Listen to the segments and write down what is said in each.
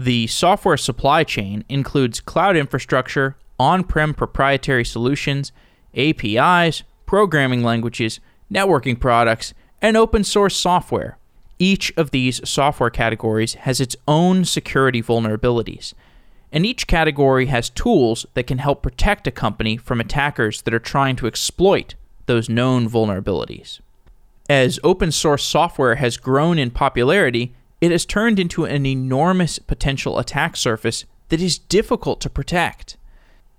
The software supply chain includes cloud infrastructure, on prem proprietary solutions, APIs, programming languages, networking products, and open source software. Each of these software categories has its own security vulnerabilities, and each category has tools that can help protect a company from attackers that are trying to exploit those known vulnerabilities. As open source software has grown in popularity, it has turned into an enormous potential attack surface that is difficult to protect.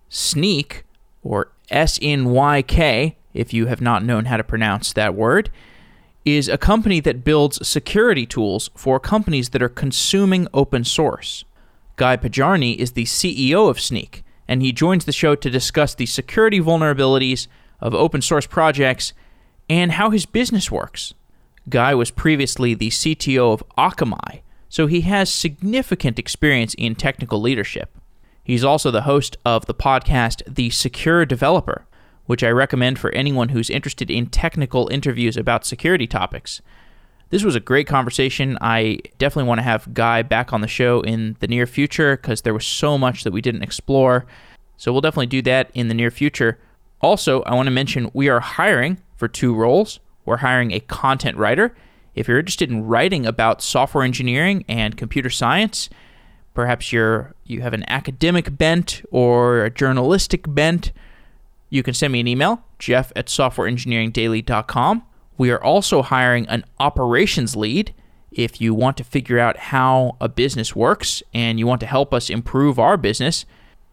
Snyk, or S N Y K, if you have not known how to pronounce that word, is a company that builds security tools for companies that are consuming open source. Guy Podjarny is the CEO of Snyk, and he joins the show to discuss the security vulnerabilities of open source projects and how his business works. Guy was previously the CTO of Akamai, so he has significant experience in technical leadership. He's also the host of the podcast The Secure Developer, which I recommend for anyone who's interested in technical interviews about security topics. This was a great conversation. I definitely want to have Guy back on the show in the near future because there was so much that we didn't explore. So we'll definitely do that in the near future. Also, I want to mention we are hiring for two roles. We're hiring a content writer. If you're interested in writing about software engineering and computer science, perhaps you're you have an academic bent or a journalistic bent, you can send me an email, jeff at softwareengineeringdaily.com. We are also hiring an operations lead. If you want to figure out how a business works and you want to help us improve our business,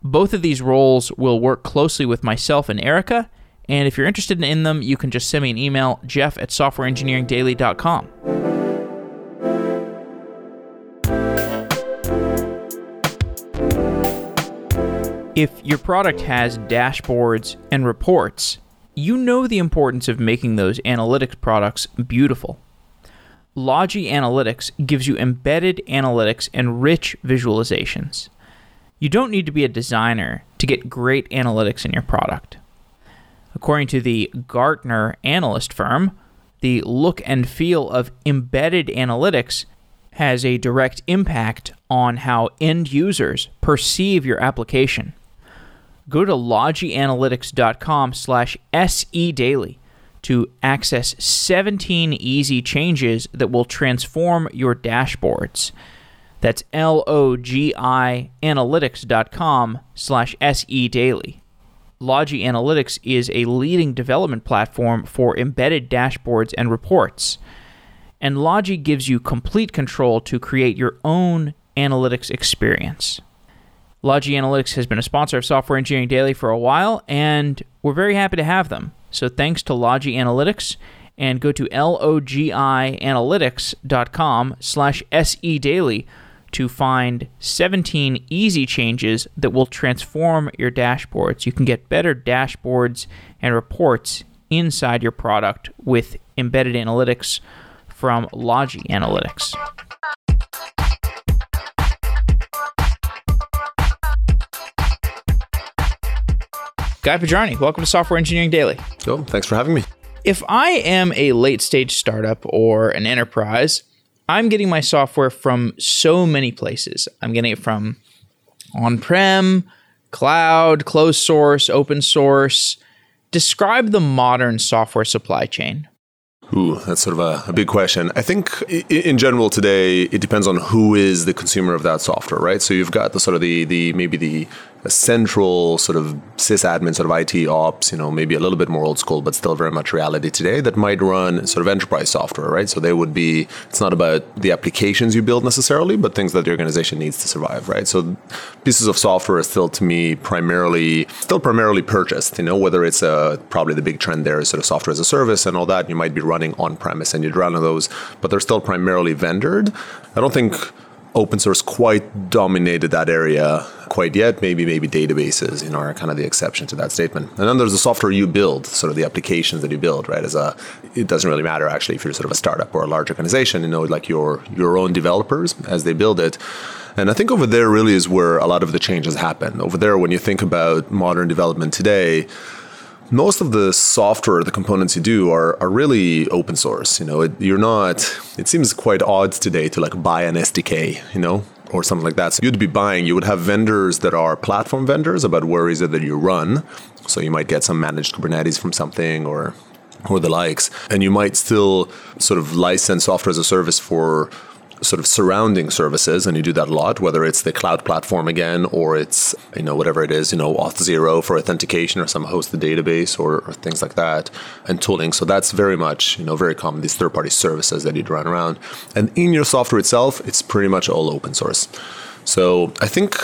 both of these roles will work closely with myself and Erica. And if you're interested in them, you can just send me an email, jeff at softwareengineeringdaily.com. If your product has dashboards and reports, you know the importance of making those analytics products beautiful. Logi Analytics gives you embedded analytics and rich visualizations. You don't need to be a designer to get great analytics in your product. According to the Gartner analyst firm, the look and feel of embedded analytics has a direct impact on how end users perceive your application. Go to logianalytics.com slash sedaily to access 17 easy changes that will transform your dashboards. That's L-O-G-I analytics.com slash sedaily. Logi Analytics is a leading development platform for embedded dashboards and reports. And Logi gives you complete control to create your own analytics experience. Logi Analytics has been a sponsor of Software Engineering Daily for a while, and we're very happy to have them. So thanks to Logi Analytics, and go to logianalytics.com slash sedaily to find 17 easy changes that will transform your dashboards. You can get better dashboards and reports inside your product with embedded analytics from Logi Analytics. Guy Podjarny, welcome to Software Engineering Daily. Oh, thanks for having me. If I am a late stage startup or an enterprise, I'm getting my software from so many places. I'm getting it from on prem, cloud, closed source, open source. Describe the modern software supply chain. Ooh, that's sort of a, a, big question. I think in general today, it depends on who is the consumer of that software, right? So you've got the sort of the the maybe the a central sort of sysadmin sort of IT ops, you know, maybe a little bit more old school, but still very much reality today that might run sort of enterprise software, right? So they would be, it's not about the applications you build necessarily, but things that the organization needs to survive, right? So pieces of software are still to me primarily, still primarily purchased, you know, whether it's a, uh, probably the big trend there is sort of software as a service and all that, you might be running on premise and you'd run those, but they're still primarily vendored. I don't think open source quite dominated that area quite yet. Maybe maybe databases, you know, are kind of the exception to that statement. And then there's the software you build, sort of the applications that you build, right? As a, it doesn't really matter actually if you're sort of a startup or a large organization. You know, like your your own developers as they build it. And I think over there really is where a lot of the changes happen. Over there, when you think about modern development today, most of the software, the components you do are, are really open source. You know, it, you're not. It seems quite odd today to like buy an SDK. You know, or something like that. So you'd be buying, you would have vendors that are platform vendors about where is it that you run. So you might get some managed Kubernetes from something or or the likes. And you might still sort of license software as a service for sort of surrounding services, and you do that a lot, whether it's the cloud platform again, or it's, you know, whatever it is, you know, Auth0 for authentication or some hosted database or, or things like that, and tooling. So that's very much, you know, very common, these third party services that you'd run around. And in your software itself, it's pretty much all open source. So I think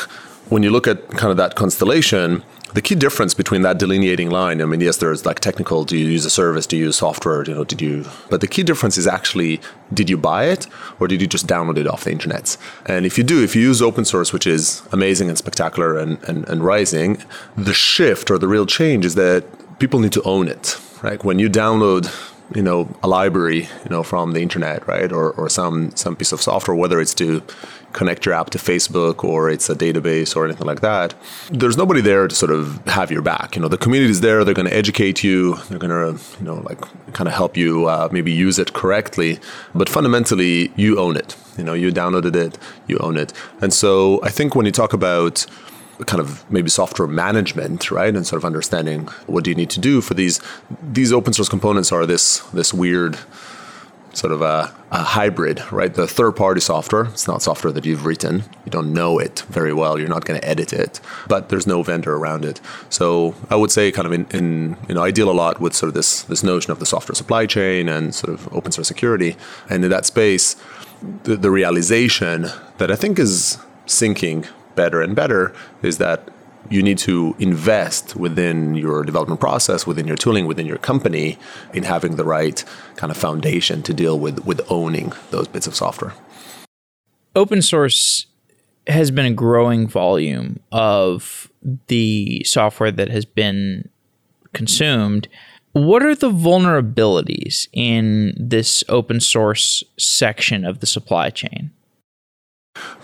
when you look at kind of that constellation, the key difference between that delineating line, I mean, yes, there's like technical, do you use a service, do you use software, you know, did you, but the key difference is actually, did you buy it or did you just download it off the internet? And if you do, if you use open source, which is amazing and spectacular and, and, and rising, the shift or the real change is that people need to own it, right? When you download you know a library you know from the internet right or, or some some piece of software whether it's to connect your app to Facebook or it's a database or anything like that, there's nobody there to sort of have your back. You know, the community is there. They're going to educate you. They're going to, you know, like kind of help you uh, maybe use it correctly. But fundamentally, you own it. You know, you downloaded it, you own it. And so I think when you talk about kind of maybe software management, right, and sort of understanding what do you need to do for these these open source components are this this weird sort of a, a, hybrid, right? The third party software, it's not software that you've written. You don't know it very well. You're not going to edit it, but there's no vendor around it. So I would say kind of in, in, you know, I deal a lot with sort of this, this notion of the software supply chain and sort of open source security. And in that space, the, the realization that I think is sinking better and better is that you need to invest within your development process, within your tooling, within your company in having the right kind of foundation to deal with with owning those bits of software. Open source has been a growing volume of the software that has been consumed. What are the vulnerabilities in this open source section of the supply chain?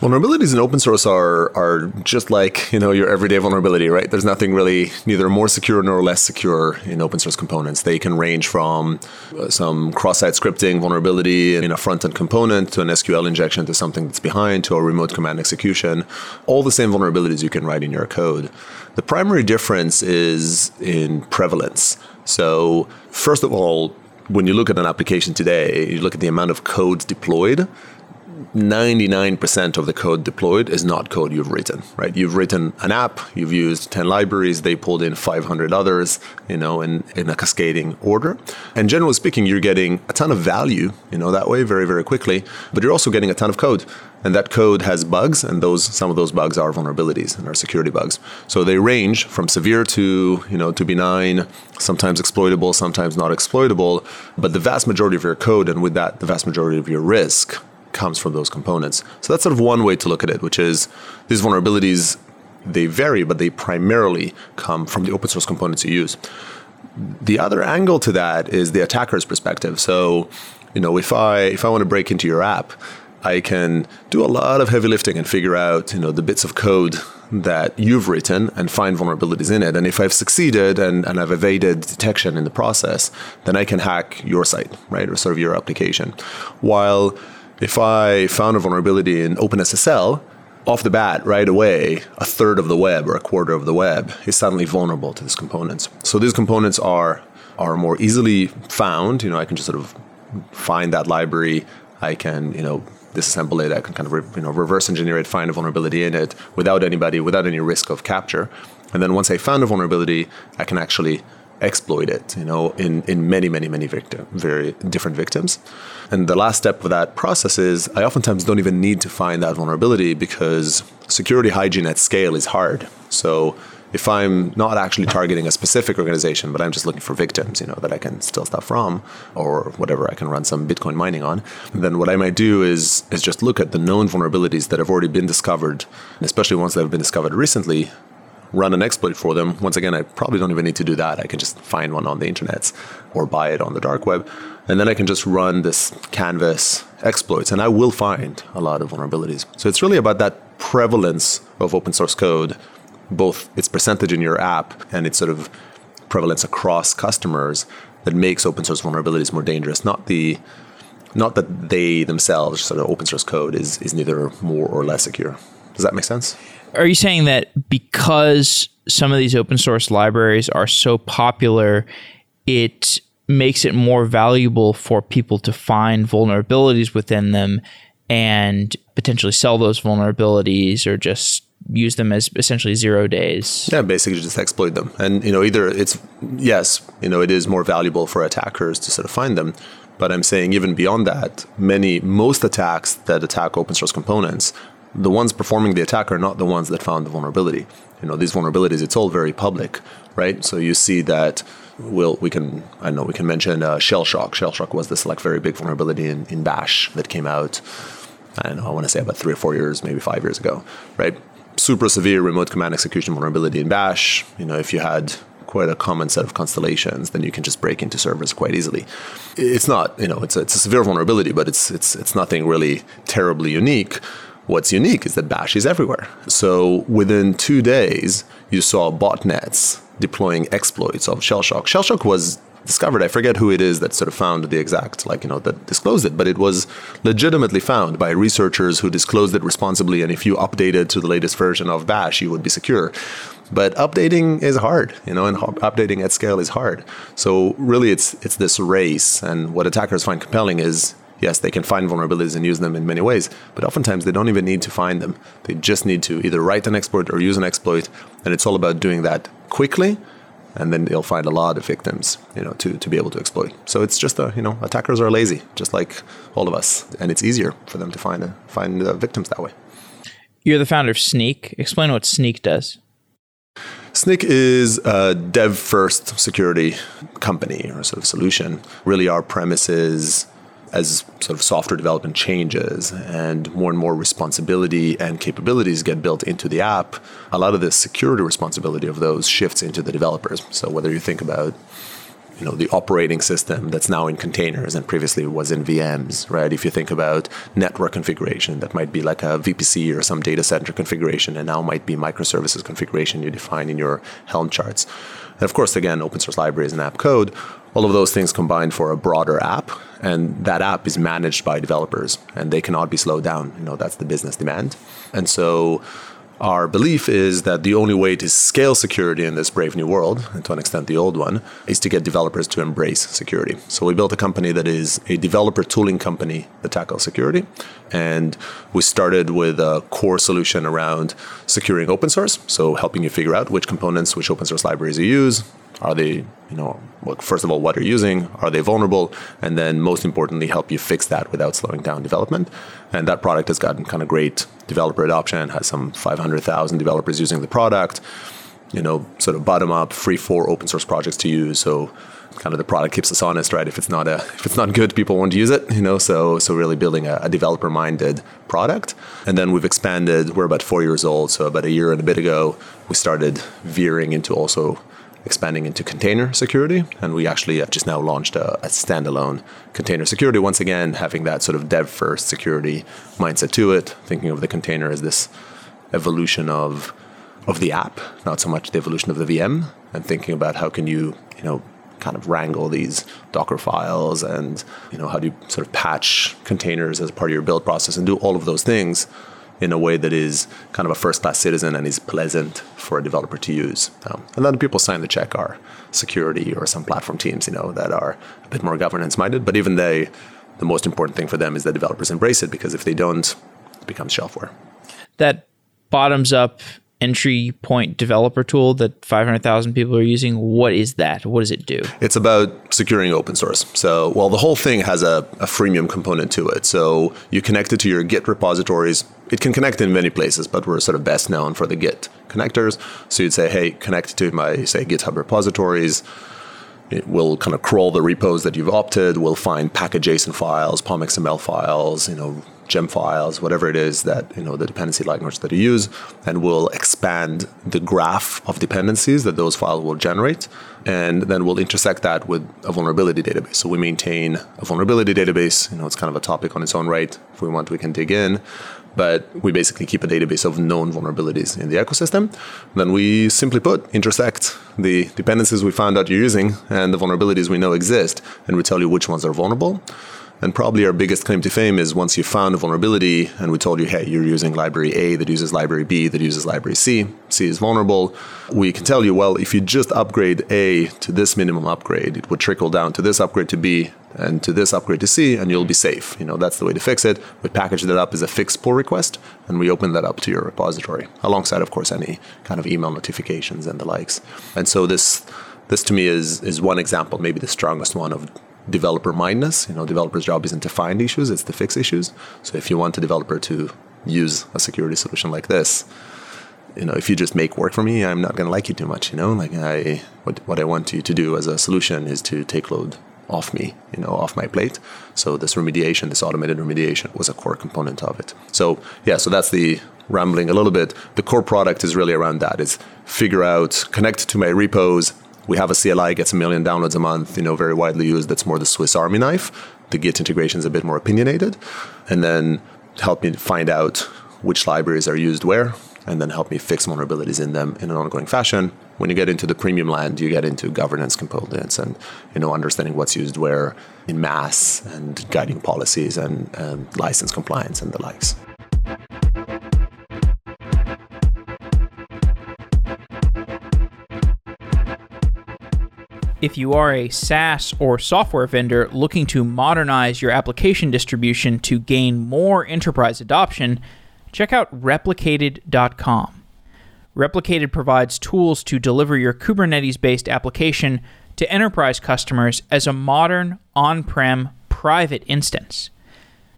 Vulnerabilities in open source are are just like you know your everyday vulnerability, right? There's nothing really neither more secure nor less secure in open source components. They can range from uh, some cross-site scripting vulnerability in a front-end component to an SQL injection to something that's behind to a remote command execution. All the same vulnerabilities you can write in your code. The primary difference is in prevalence. So first of all, when you look at an application today, you look at the amount of code deployed 99% of the code deployed is not code you've written, right? You've written an app, you've used 10 libraries, they pulled in 500 others, you know, in, in a cascading order. And generally speaking, you're getting a ton of value, you know, that way very, very quickly, but you're also getting a ton of code. And that code has bugs, and those some of those bugs are vulnerabilities and are security bugs. So they range from severe to, you know, to benign, sometimes exploitable, sometimes not exploitable. But the vast majority of your code, and with that, the vast majority of your risk comes from those components. So that's sort of one way to look at it, which is these vulnerabilities they vary, but they primarily come from the open source components you use. The other angle to that is the attacker's perspective. So, you know, if I if I want to break into your app, I can do a lot of heavy lifting and figure out, you know, the bits of code that you've written and find vulnerabilities in it. And if I've succeeded and, and I've evaded detection in the process, then I can hack your site, right? Or sort of your application. While if I found a vulnerability in OpenSSL, off the bat, right away, a third of the web or a quarter of the web is suddenly vulnerable to these components. So these components are are more easily found. You know, I can just sort of find that library. I can, you know, disassemble it. I can kind of, re, you know, reverse engineer it, find a vulnerability in it without anybody, without any risk of capture. And then once I found a vulnerability, I can actually exploit it, you know, in, in many, many, many victim, very different victims. And the last step of that process is I oftentimes don't even need to find that vulnerability because security hygiene at scale is hard. So if I'm not actually targeting a specific organization, but I'm just looking for victims, you know, that I can steal stuff from or whatever I can run some Bitcoin mining on, then what I might do is is just look at the known vulnerabilities that have already been discovered, especially ones that have been discovered recently, run an exploit for them. Once again, I probably don't even need to do that. I can just find one on the internet or buy it on the dark web. And then I can just run this canvas exploits and I will find a lot of vulnerabilities. So it's really about that prevalence of open source code, both its percentage in your app and its sort of prevalence across customers that makes open source vulnerabilities more dangerous, not the not that they themselves, sort of open source code, is, is neither more or less secure. Does that make sense? Are you saying that because some of these open source libraries are so popular, it makes it more valuable for people to find vulnerabilities within them and potentially sell those vulnerabilities or just use them as essentially zero days. Yeah, basically just exploit them. And you know, either it's yes, you know, it is more valuable for attackers to sort of find them, but I'm saying even beyond that, many most attacks that attack open source components, the ones performing the attack are not the ones that found the vulnerability. You know, these vulnerabilities, it's all very public, right? So you see that we'll we can I know we can mention uh, Shellshock. Shell shock was this like very big vulnerability in, in Bash that came out. I don't know. I want to say about three or four years, maybe five years ago, right? Super severe remote command execution vulnerability in Bash. You know, if you had quite a common set of constellations, then you can just break into servers quite easily. It's not, you know, it's a, it's a severe vulnerability, but it's it's it's nothing really terribly unique. What's unique is that Bash is everywhere. So within two days, you saw botnets deploying exploits of Shellshock. Shellshock was discovered. I forget who it is that sort of found the exact, like, you know, that disclosed it, but it was legitimately found by researchers who disclosed it responsibly. And if you updated to the latest version of Bash, you would be secure. But updating is hard, you know, and updating at scale is hard. So really, it's it's this race, and what attackers find compelling is yes, they can find vulnerabilities and use them in many ways, but oftentimes they don't even need to find them. They just need to either write an exploit or use an exploit, and it's all about doing that quickly, and then they'll find a lot of victims, you know, to, to be able to exploit. So it's just a, you know, attackers are lazy, just like all of us, and it's easier for them to find a, find the victims that way. You're the founder of Snyk. Explain what Snyk does. Snyk is a dev first security company or sort of solution. Really, our premise is as sort of software development changes and more and more responsibility and capabilities get built into the app, a lot of the security responsibility of those shifts into the developers. So whether you think about you know the operating system that's now in containers and previously was in VMs, right? If you think about network configuration, that might be like a VPC or some data center configuration, and now might be microservices configuration you define in your Helm charts. And of course, again, open source libraries and app code, all of those things combined for a broader app. And that app is managed by developers and they cannot be slowed down. You know, that's the business demand. And so our belief is that the only way to scale security in this brave new world, and to an extent the old one, is to get developers to embrace security. So we built a company that is a developer tooling company that tackles security. And we started with a core solution around securing open source, so helping you figure out which components, which open source libraries you use, are they, you know, well, first of all, what are you using? Are they vulnerable? And then most importantly, help you fix that without slowing down development. And that product has gotten kind of great developer adoption, has some 500,000 developers using the product, you know, sort of bottom up, free for open source projects to use. So kind of the product keeps us honest, right? If it's not a, if it's not good, people won't use it, you know. So, so really building a, a developer-minded product, and then we've expanded. We're about four years old, so about a year and a bit ago, we started veering into also expanding into container security. And we actually have just now launched a, a standalone container security. Once again, having that sort of dev first security mindset to it, thinking of the container as this evolution of of the app, not so much the evolution of the VM, and thinking about how can you, you know, kind of wrangle these Docker files and, you know, how do you sort of patch containers as part of your build process and do all of those things in a way that is kind of a first class citizen and is pleasant for a developer to use. Um, and then the people sign the check are security or some platform teams, you know, that are a bit more governance minded. But even they, the most important thing for them is that developers embrace it because if they don't, it becomes shelfware. That bottoms up entry point developer tool that 500,000 people are using. What is that? What does it do? It's about securing open source. So, well, the whole thing has a, a freemium component to it. So, you connect it to your Git repositories. It can connect in many places, but we're sort of best known for the Git connectors. So, you'd say, hey, connect to my, say, GitHub repositories. It will kind of crawl the repos that you've opted. We'll find package.json files, POM XML files, you know, gem files, whatever it is that you know the dependency language that you use, and we'll expand the graph of dependencies that those files will generate, and then we'll intersect that with a vulnerability database. So we maintain a vulnerability database. You know, it's kind of a topic on its own right. If we want, we can dig in. But we basically keep a database of known vulnerabilities in the ecosystem. Then we simply put intersect the dependencies we found out you're using and the vulnerabilities we know exist, and we tell you which ones are vulnerable And probably our biggest claim to fame is once you found a vulnerability and we told you, hey, you're using library A that uses library B that uses library C, C is vulnerable. We can tell you, well, if you just upgrade A to this minimum upgrade, it would trickle down to this upgrade to B and to this upgrade to C, and you'll be safe. You know, that's the way to fix it. We package that up as a fixed pull request, and we open that up to your repository, alongside, of course, any kind of email notifications and the likes. And so this this to me is is one example, maybe the strongest one of developer mindness. You know, developer's job isn't to find issues; it's to fix issues. So if you want a developer to use a security solution like this, you know, if you just make work for me, I'm not going to like you too much. You know, like I, what what I want you to do as a solution is to take load off me, you know, off my plate. So this remediation, this automated remediation, was a core component of it. So yeah, so that's the rambling a little bit. The core product is really around that. It's figure out, connect to my repos, we have a CLI gets a million downloads a month, you know, very widely used. That's more the Swiss Army knife. The Git integration is a bit more opinionated, and then help me find out which libraries are used where, and then help me fix vulnerabilities in them in an ongoing fashion. When you get into the premium land, you get into governance components and you know understanding what's used where in mass and guiding policies and, and license compliance and the likes. If you are a SaaS or software vendor looking to modernize your application distribution to gain more enterprise adoption, check out replicated.com. Replicated provides tools to deliver your Kubernetes based application to enterprise customers as a modern, on prem, private instance.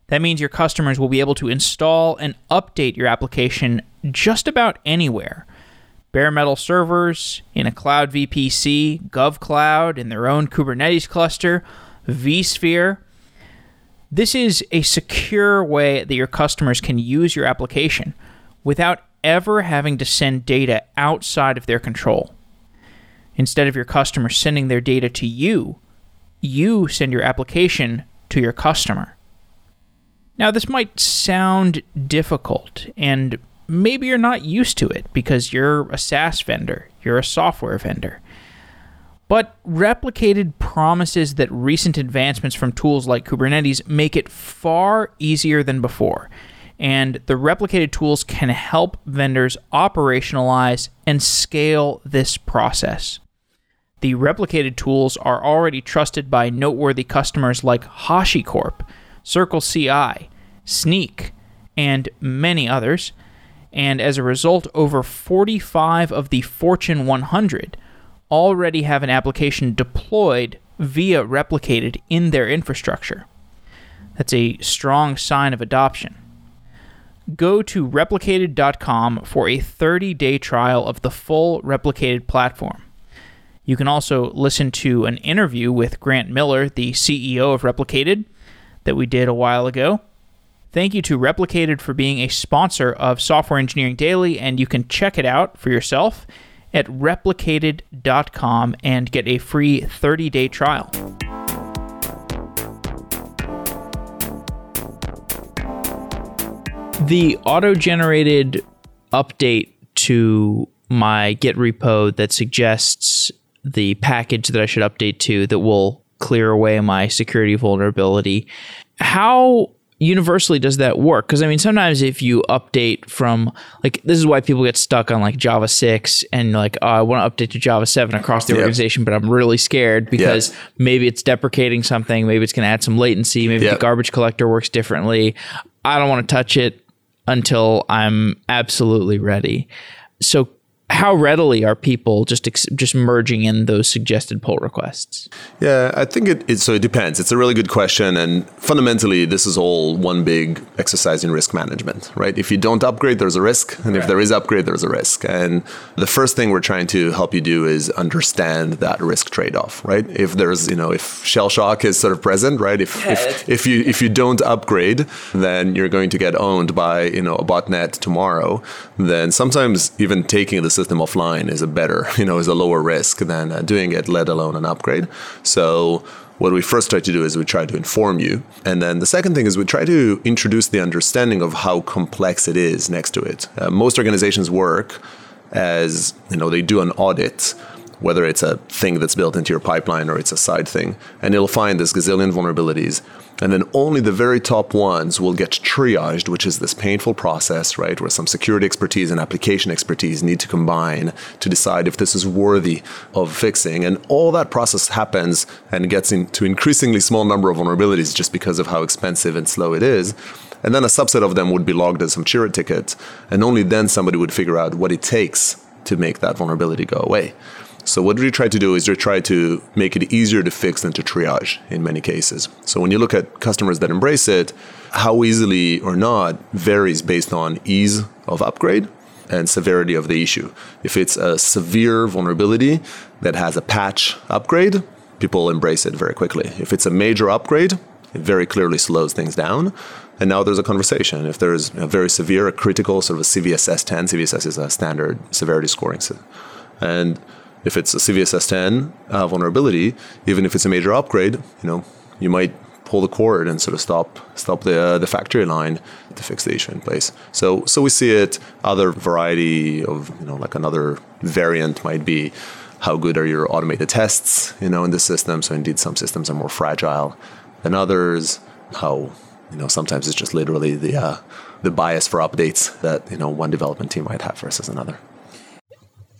That means your customers will be able to install and update your application just about anywhere bare metal servers in a cloud VPC, GovCloud in their own Kubernetes cluster, vSphere. This is a secure way that your customers can use your application without ever having to send data outside of their control. Instead of your customer sending their data to you, you send your application to your customer. Now, this might sound difficult, and maybe you're not used to it because you're a SaaS vendor, you're a software vendor. But Replicated promises that recent advancements from tools like Kubernetes make it far easier than before. And the replicated tools can help vendors operationalize and scale this process. The replicated tools are already trusted by noteworthy customers like HashiCorp, Circle CI, Snyk, and many others and as a result, over 45 of the Fortune 100 already have an application deployed via replicated in their infrastructure. That's a strong sign of adoption. Go to replicated.com for a 30 day trial of the full replicated platform. You can also listen to an interview with Grant Miller, the CEO of Replicated, that we did a while ago. Thank you to Replicated for being a sponsor of Software Engineering Daily, and you can check it out for yourself at replicated.com and get a free 30 day trial. The auto generated update to my Git repo that suggests the package that I should update to that will clear away my security vulnerability. How universally does that work? Because I mean, sometimes if you update from like this is why people get stuck on like Java six and like oh, I want to update to Java seven across the yep. organization, but I'm really scared because yep. maybe it's deprecating something, maybe it's going to add some latency, maybe yep. the garbage collector works differently. I don't want to touch it until I'm absolutely ready. So how readily are people just ex- just merging in those suggested pull requests? Yeah, I think it, it, so. It depends. It's a really good question, and fundamentally, this is all one big exercise in risk management, right? If you don't upgrade, there's a risk, and right. if there is upgrade, there's a risk. And the first thing we're trying to help you do is understand that risk trade-off, right? If there's you know if Shellshock is sort of present, right? If yeah, if, if you if you don't upgrade, then you're going to get owned by you know a botnet tomorrow. Then sometimes even taking the system offline is a better, you know, is a lower risk than uh, doing it, let alone an upgrade. So what we first try to do is we try to inform you. And then the second thing is we try to introduce the understanding of how complex it is next to it. Uh, most organizations work as, you know, they do an audit whether it's a thing that's built into your pipeline or it's a side thing. And it'll find this gazillion vulnerabilities. And then only the very top ones will get triaged, which is this painful process, right? Where some security expertise and application expertise need to combine to decide if this is worthy of fixing. And all that process happens and gets into increasingly small number of vulnerabilities just because of how expensive and slow it is. And then a subset of them would be logged as some Jira ticket. And only then somebody would figure out what it takes to make that vulnerability go away. So what we try to do is we try to make it easier to fix than to triage in many cases. So when you look at customers that embrace it, how easily or not varies based on ease of upgrade and severity of the issue. If it's a severe vulnerability that has a patch upgrade, people embrace it very quickly. If it's a major upgrade, it very clearly slows things down. And now there's a conversation. If there's a very severe, a critical sort of a CVSS 10, CVSS is a standard severity scoring. And if it's a CVSS 10 uh, vulnerability, even if it's a major upgrade, you know, you might pull the cord and sort of stop stop the uh, the factory line to fix the issue in place. So so we see it. Other variety of you know like another variant might be how good are your automated tests you know in the system. So indeed some systems are more fragile than others. How you know, sometimes it's just literally the uh, the bias for updates that you know one development team might have versus another.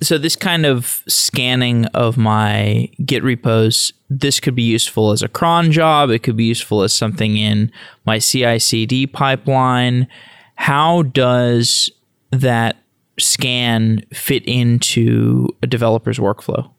So this kind of scanning of my Git repos, this could be useful as a cron job. It could be useful as something in my CI/CD pipeline. How does that scan fit into a developer's workflow?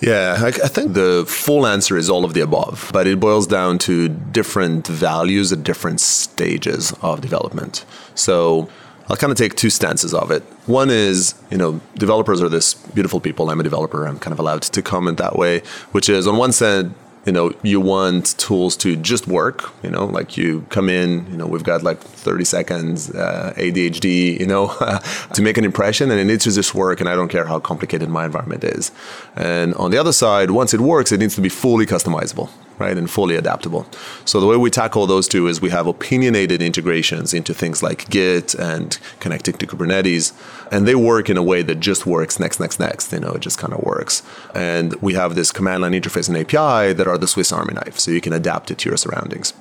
Yeah, I, I, think the full answer is all of the above, but it boils down to different values at different stages of development. So I'll kind of take two stances of it. One is, you know, developers are this beautiful people. I'm a developer. I'm kind of allowed to comment that way, which is on one side, you know you want tools to just work you know like you come in you know we've got like 30 seconds uh, adhd you know to make an impression and it needs to just work and i don't care how complicated my environment is and on the other side once it works it needs to be fully customizable right, and fully adaptable. So the way we tackle those two is we have opinionated integrations into things like Git and connecting to Kubernetes, and they work in a way that just works next, next, next. You know, it just kind of works. And we have this command line interface and API that are the Swiss Army knife, so you can adapt it to your surroundings.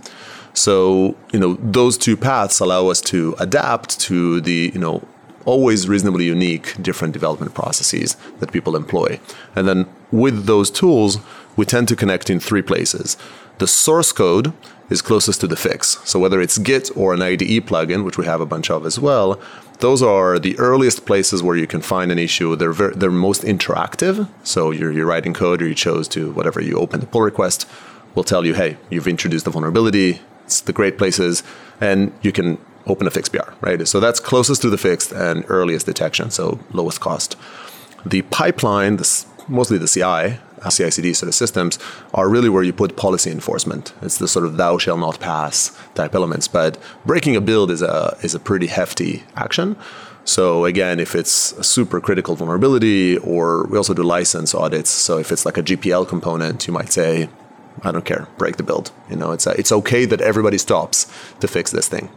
So you know, those two paths allow us to adapt to the you know always reasonably unique different development processes that people employ. And then with those tools, we tend to connect in three places. The source code is closest to the fix. So whether it's Git or an IDE plugin, which we have a bunch of as well, those are the earliest places where you can find an issue. They're they're most interactive. So you're, you're writing code or you chose to whatever you open the pull request will tell you, hey, you've introduced a vulnerability. It's the great places, and you can open a fix PR, right? So that's closest to the fixed and earliest detection, so lowest cost. The pipeline, this, mostly the CI, uh, CI/CD sort of systems are really where you put policy enforcement. It's the sort of thou shall not pass type elements. But breaking a build is a is a pretty hefty action. So again, if it's a super critical vulnerability, or we also do license audits. So if it's like a GPL component, you might say, I don't care, break the build. You know, it's a, it's okay that everybody stops to fix this thing.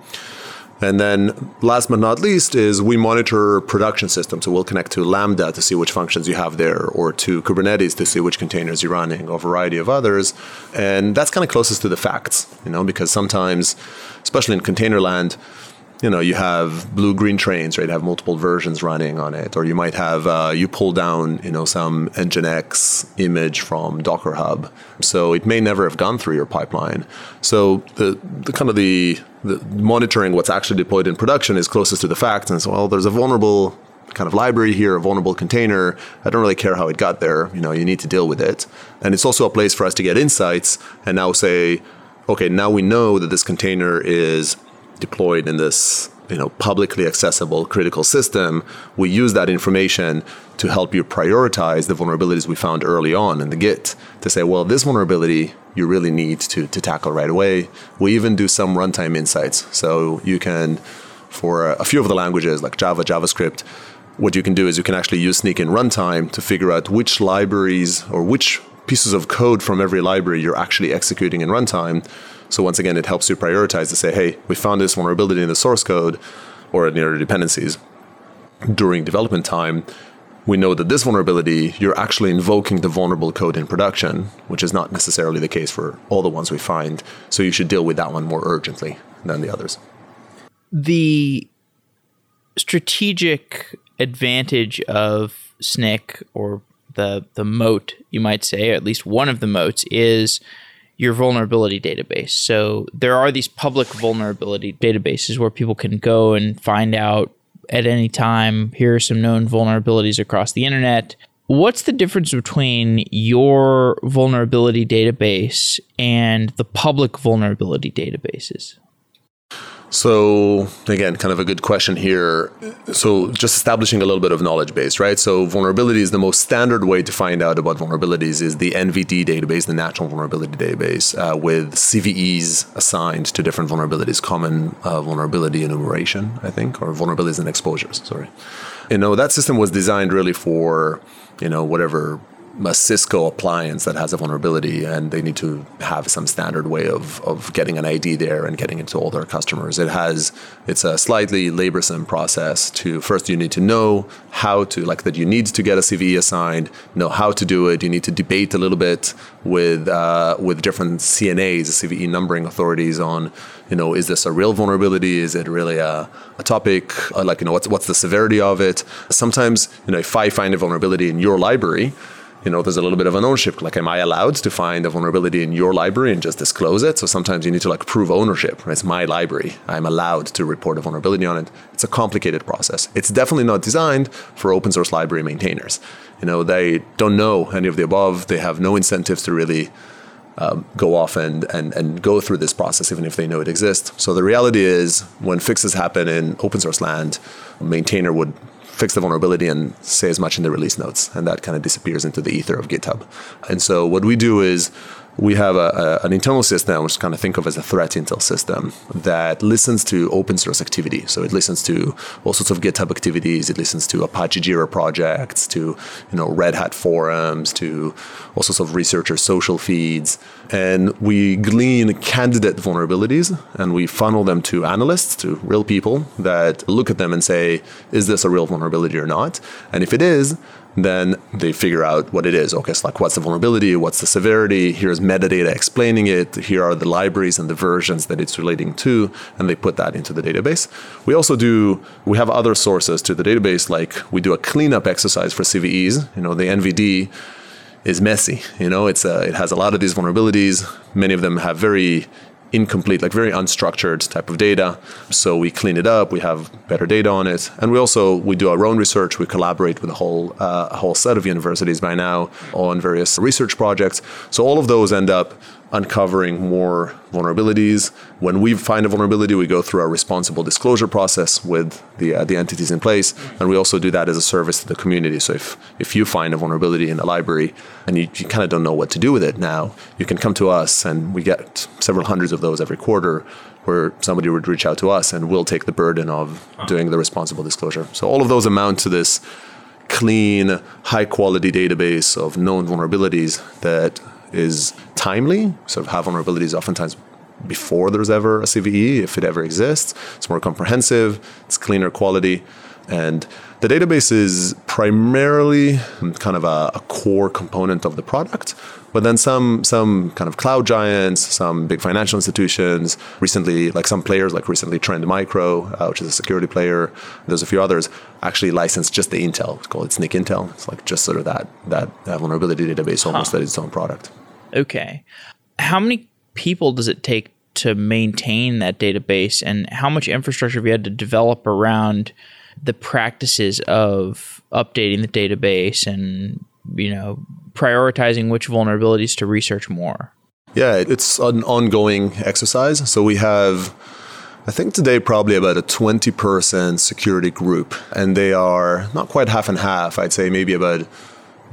And then last but not least is we monitor production systems. So we'll connect to Lambda to see which functions you have there or to Kubernetes to see which containers you're running or a variety of others. And that's kind of closest to the facts, you know, because sometimes, especially in container land, you know you have blue green trains right have multiple versions running on it or you might have uh, you pull down you know some nginx image from docker hub so it may never have gone through your pipeline so the, the kind of the, the monitoring what's actually deployed in production is closest to the facts and so well there's a vulnerable kind of library here, a vulnerable container. I don't really care how it got there. You know, you need to deal with it. And it's also a place for us to get insights and now say, okay, now we know that this container is deployed in this you know publicly accessible critical system we use that information to help you prioritize the vulnerabilities we found early on in the git to say well this vulnerability you really need to, to tackle right away. We even do some runtime insights. So you can for a few of the languages like java javascript what you can do is you can actually use Snyk in runtime to figure out which libraries or which pieces of code from every library you're actually executing in runtime so once again, it helps you prioritize to say, hey, we found this vulnerability in the source code or in your dependencies during development time. we know that this vulnerability, you're actually invoking the vulnerable code in production, which is not necessarily the case for all the ones we find. So you should deal with that one more urgently than the others. The strategic advantage of Snyk or the the moat, you might say, or at least one of the moats, is your vulnerability database. So there are these public vulnerability databases where people can go and find out at any time here are some known vulnerabilities across the internet. What's the difference between your vulnerability database and the public vulnerability databases? So again, kind of a good question here. So just establishing a little bit of knowledge base, right? So vulnerability is the most standard way to find out about vulnerabilities is the NVD database, the National Vulnerability Database, uh, with CVEs assigned to different vulnerabilities, common uh, vulnerability enumeration, I think, or vulnerabilities and exposures. Sorry. You know that system was designed really for you know whatever a Cisco appliance that has a vulnerability and they need to have some standard way of, of getting an ID there and getting it to all their customers. It has it's a slightly laborsome process to first you need to know how to like that you need to get a CVE assigned, know how to do it. You need to debate a little bit with uh, with different CNAs, CVE numbering authorities on you know is this a real vulnerability? Is it really a, a topic? Uh, like you know what's what's the severity of it? Sometimes you know if I find a vulnerability in your library you know, there's a little bit of an ownership. Like, am I allowed to find a vulnerability in your library and just disclose it? So sometimes you need to like prove ownership. It's my library. I'm allowed to report a vulnerability on it. It's a complicated process. It's definitely not designed for open source library maintainers. You know, they don't know any of the above. They have no incentives to really um, go off and, and, and go through this process, even if they know it exists. So the reality is, when fixes happen in open source land, a maintainer would fix the vulnerability and say as much in the release notes, and that kind of disappears into the ether of GitHub. And so what we do is we have a, a, an internal system, which kind of think of as a threat intel system that listens to open source activity. So it listens to all sorts of GitHub activities. It listens to Apache Jira projects, to you know Red Hat forums, to all sorts of researcher social feeds, and we glean candidate vulnerabilities and we funnel them to analysts, to real people that look at them and say, is this a real vulnerability or not? And if it is, then they figure out what it is. Okay, so like what's the vulnerability, what's the severity, here's metadata explaining it, here are the libraries and the versions that it's relating to, and they put that into the database. We also do, we have other sources to the database, like we do a cleanup exercise for CVEs, you know, the NVD is messy, you know, it's a, it has a lot of these vulnerabilities. Many of them have very incomplete, like very unstructured type of data. So we clean it up. We have better data on it, and we also we do our own research. We collaborate with a whole uh, a whole set of universities by now on various research projects. So all of those end up uncovering more vulnerabilities. When we find a vulnerability, we go through our responsible disclosure process with the uh, the entities in place, and we also do that as a service to the community. So if if you find a vulnerability in a library and you, you kind of don't know what to do with it now, you can come to us, and we get several hundreds of those every quarter, where somebody would reach out to us, and we'll take the burden of doing the responsible disclosure. So all of those amount to this clean, high quality database of known vulnerabilities that is timely. Sort of have vulnerabilities oftentimes before there's ever a CVE, if it ever exists. It's more comprehensive, it's cleaner quality. And the database is primarily kind of a, a, core component of the product, but then some some kind of cloud giants, some big financial institutions, recently like some players like recently Trend Micro, uh, which is a security player. There's a few others actually licensed just the Intel. It's called it's Snyk Intel. It's like just sort of that that, vulnerability database almost huh. that its own product. Okay. How many people does it take to maintain that database and how much infrastructure have you had to develop around the practices of updating the database and you know prioritizing which vulnerabilities to research more? Yeah it's an ongoing exercise. So we have I think today probably about a 20 person security group and they are not quite half and half. I'd say maybe about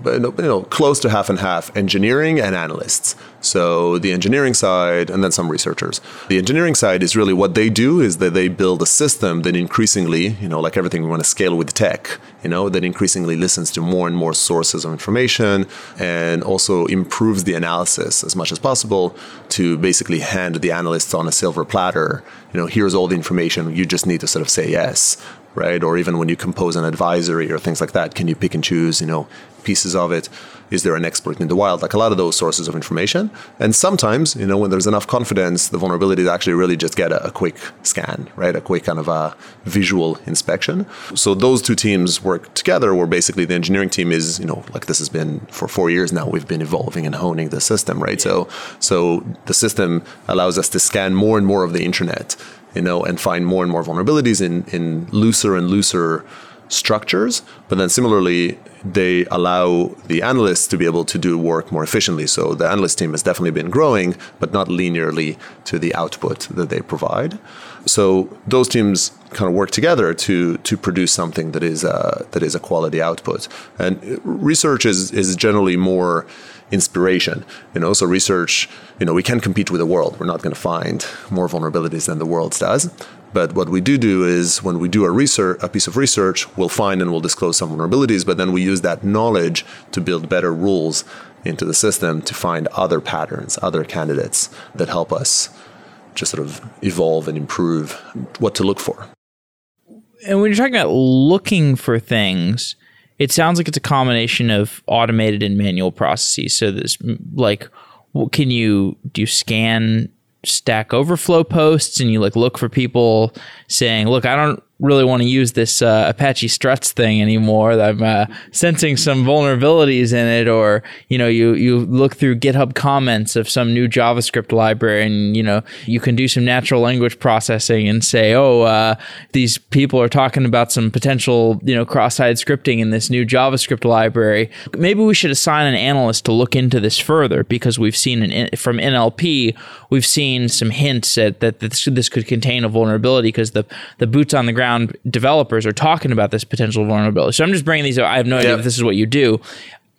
you know, close to half and half engineering and analysts. So the engineering side and then some researchers. The engineering side is really what they do is that they build a system that increasingly, you know, like everything we want to scale with tech, you know, that increasingly listens to more and more sources of information and also improves the analysis as much as possible to basically hand the analysts on a silver platter, you know, here's all the information, you just need to sort of say yes right? Or even when you compose an advisory or things like that, can you pick and choose, you know, pieces of it? Is there an exploit in the wild? Like a lot of those sources of information. And sometimes, you know, when there's enough confidence, the vulnerabilities actually really just get a, a quick scan, right? A quick kind of a visual inspection. So those two teams work together where basically the engineering team is, you know, like this has been for four years now, we've been evolving and honing the system, right? So so the system allows us to scan more and more of the internet, you know, and find more and more vulnerabilities in, in looser and looser structures. But then similarly, they allow the analysts to be able to do work more efficiently. So the analyst team has definitely been growing, but not linearly to the output that they provide. So those teams kind of work together to to produce something that is a, that is a quality output. And research is is generally more inspiration. You know, so research, you know, we can't compete with the world. We're not going to find more vulnerabilities than the world does. But what we do do is when we do a research, a piece of research, we'll find and we'll disclose some vulnerabilities. But then we use that knowledge to build better rules into the system to find other patterns, other candidates that help us just sort of evolve and improve what to look for. And when you're talking about looking for things, it sounds like it's a combination of automated and manual processes. So this, like, can you do you scan Stack Overflow posts and you like look for people saying, "Look, I don't really want to use this uh, Apache struts thing anymore. I'm uh, sensing some vulnerabilities in it, or you know, you you look through GitHub comments of some new JavaScript library, and you know, you can do some natural language processing and say, oh, uh, these people are talking about some potential you know cross-site scripting in this new JavaScript library. Maybe we should assign an analyst to look into this further because we've seen an, from NLP, we've seen some hints at that this, this could contain a vulnerability because the the boots on the ground around developers are talking about this potential vulnerability. So I'm just bringing these up. I have no idea if this is what you do.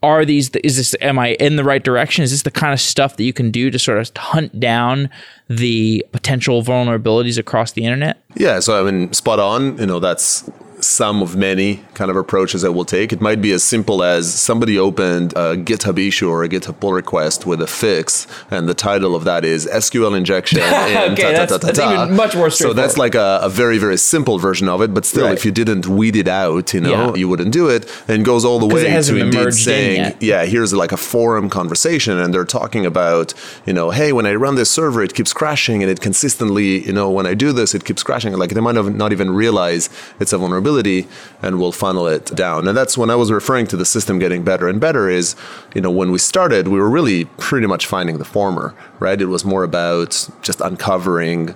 Are these, is this, am I in the right direction? Is this the kind of stuff that you can do to sort of hunt down the potential vulnerabilities across the internet? Yeah. So, I mean, spot on. You know, that's some of many kind of approaches that we'll take. It might be as simple as somebody opened a GitHub issue or a GitHub pull request with a fix, and the title of that is SQL injection. and okay, ta, ta, ta, that's, even much more So that's like a, a, very, very simple version of it. But still, right. if you didn't weed it out, you know, yeah. you wouldn't do it. And goes all the way to indeed saying, in yeah, here's like a forum conversation, and they're talking about, you know, hey, when I run this server, it keeps crashing, and it consistently, you know, when I do this, it keeps crashing. Like they might have not even realize it's a vulnerability and we'll funnel it down. And that's when I was referring to the system getting better and better is, you know, when we started, we were really pretty much finding the former, right? It was more about just uncovering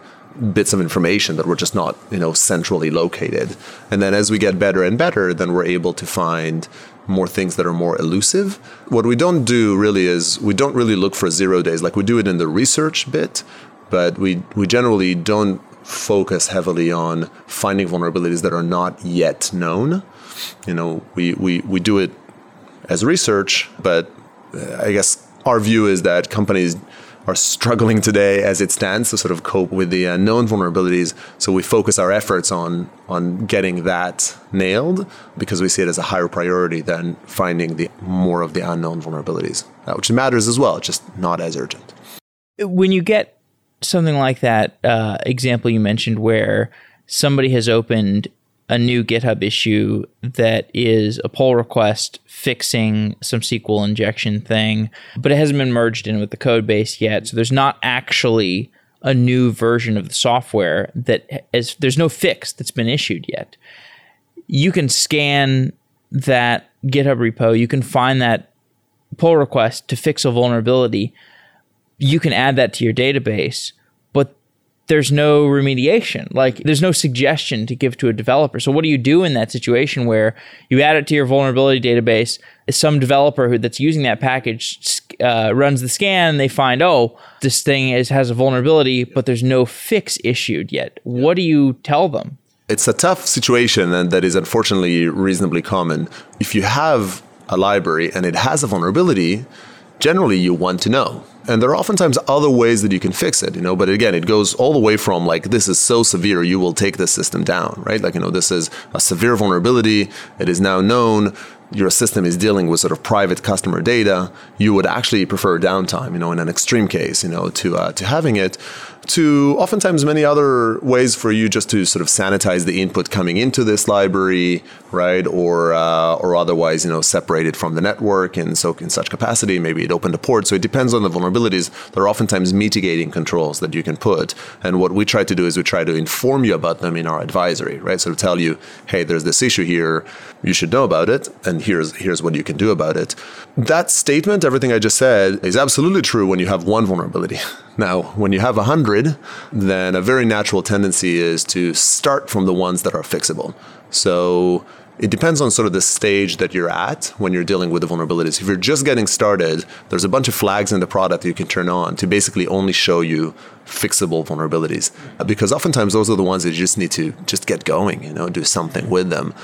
bits of information that were just not, you know, centrally located. And then as we get better and better, then we're able to find more things that are more elusive. What we don't do really is we don't really look for zero days. Like we do it in the research bit, but we we generally don't focus heavily on finding vulnerabilities that are not yet known. You know, we, we, we do it as research, but uh, I guess our view is that companies are struggling today as it stands to sort of cope with the uh, known vulnerabilities. So we focus our efforts on on getting that nailed because we see it as a higher priority than finding the more of the unknown vulnerabilities, uh, which matters as well, just not as urgent. When you get something like that uh, example you mentioned where somebody has opened a new GitHub issue that is a pull request fixing some SQL injection thing, but it hasn't been merged in with the code base yet. So there's not actually a new version of the software that is, there's no fix that's been issued yet. You can scan that GitHub repo, you can find that pull request to fix a vulnerability you can add that to your database, but there's no remediation. Like there's no suggestion to give to a developer. So what do you do in that situation where you add it to your vulnerability database? Some developer who that's using that package uh, runs the scan. They find oh this thing is has a vulnerability, but there's no fix issued yet. What do you tell them? It's a tough situation, and that is unfortunately reasonably common. If you have a library and it has a vulnerability, generally you want to know and there are oftentimes other ways that you can fix it, you know. But again, it goes all the way from like this is so severe, you will take the system down, right? Like you know, this is a severe vulnerability. It is now known your system is dealing with sort of private customer data, you would actually prefer downtime, you know, in an extreme case, you know, to uh, to having it to oftentimes many other ways for you just to sort of sanitize the input coming into this library, right? Or uh, or otherwise, you know, separate it from the network and so in such capacity, maybe it opened a port. So it depends on the vulnerabilities. There are oftentimes mitigating controls that you can put. And what we try to do is we try to inform you about them in our advisory, right? So to tell you, hey, there's this issue here, you should know about it, and here's here's what you can do about it. That statement, everything I just said, is absolutely true when you have one vulnerability. Now, when you have a hundred, then a very natural tendency is to start from the ones that are fixable. So it depends on sort of the stage that you're at when you're dealing with the vulnerabilities. If you're just getting started, there's a bunch of flags in the product you can turn on to basically only show you fixable vulnerabilities. Uh, because oftentimes those are the ones that you just need to just get going, you know, do something with them.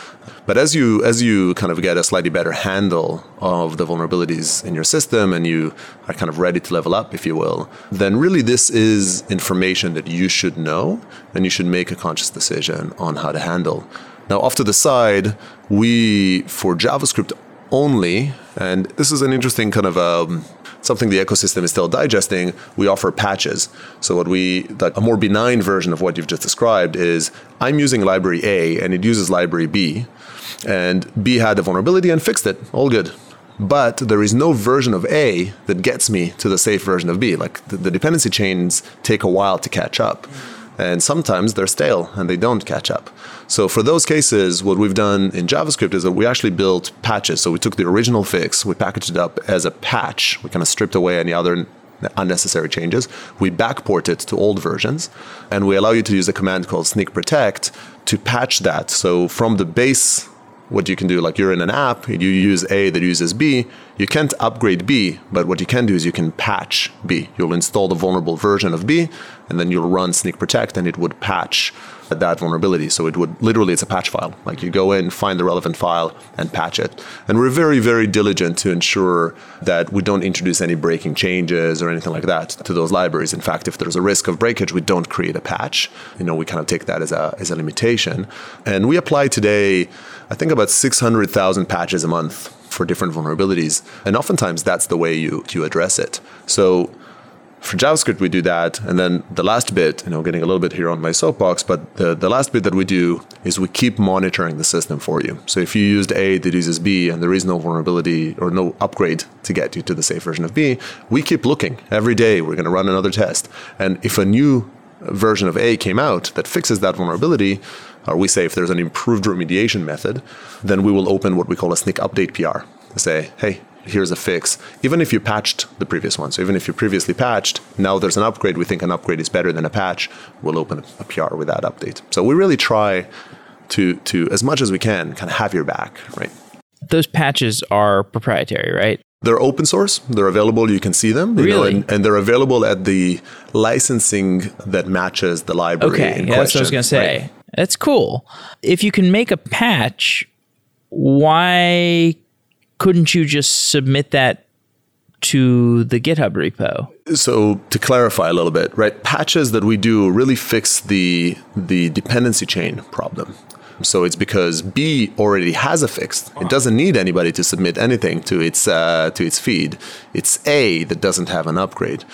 But as you as you kind of get a slightly better handle of the vulnerabilities in your system and you are kind of ready to level up, if you will, then really this is information that you should know and you should make a conscious decision on how to handle. Now, off to the side, we, for JavaScript only, and this is an interesting kind of um, something the ecosystem is still digesting, we offer patches. So what we, that a more benign version of what you've just described is I'm using library A and it uses library B, and B had a vulnerability and fixed it. All good. But there is no version of A that gets me to the safe version of B. Like the, the dependency chains take a while to catch up. And sometimes they're stale and they don't catch up. So for those cases, what we've done in JavaScript is that we actually built patches. So we took the original fix, we packaged it up as a patch. We kind of stripped away any other unnecessary changes. We backport it to old versions, and we allow you to use a command called snyk protect to patch that. So from the base, what you can do, like you're in an app, you use A that uses B, you can't upgrade B, but what you can do is you can patch B. You'll install the vulnerable version of B, and then you'll run snyk protect, and it would patch that vulnerability. So it would literally, it's a patch file. Like you go in, find the relevant file, and patch it. And we're very, very diligent to ensure that we don't introduce any breaking changes or anything like that to those libraries. In fact, if there's a risk of breakage, we don't create a patch. You know, we kind of take that as a as a limitation. And we apply today, I think about 600,000 patches a month for different vulnerabilities. And oftentimes that's the way you you address it. So for JavaScript, we do that. And then the last bit, you know, getting a little bit here on my soapbox, but the, the last bit that we do is we keep monitoring the system for you. So if you used A that uses B and there is no vulnerability or no upgrade to get you to the safe version of B, we keep looking. Every day we're going to run another test. And if a new version of A came out that fixes that vulnerability, or we say if there's an improved remediation method, then we will open what we call a snyk update PR. Say, hey, here's a fix. Even if you patched the previous one, so even if you previously patched, now there's an upgrade, we think an upgrade is better than a patch, we'll open a PR with that update. So we really try to, to as much as we can, kind of have your back, right? Those patches are proprietary, right? They're open source. They're available. You can see them. really? Know, and, and, they're available at the licensing that matches the library. Okay, yeah, that's what I was going to say. Right? That's cool. If you can make a patch, why couldn't you just submit that to the GitHub repo? So to clarify a little bit, right? Patches that we do really fix the the dependency chain problem. So it's because B already has a fix. It doesn't need anybody to submit anything to its uh, to its feed. It's A that doesn't have an upgrade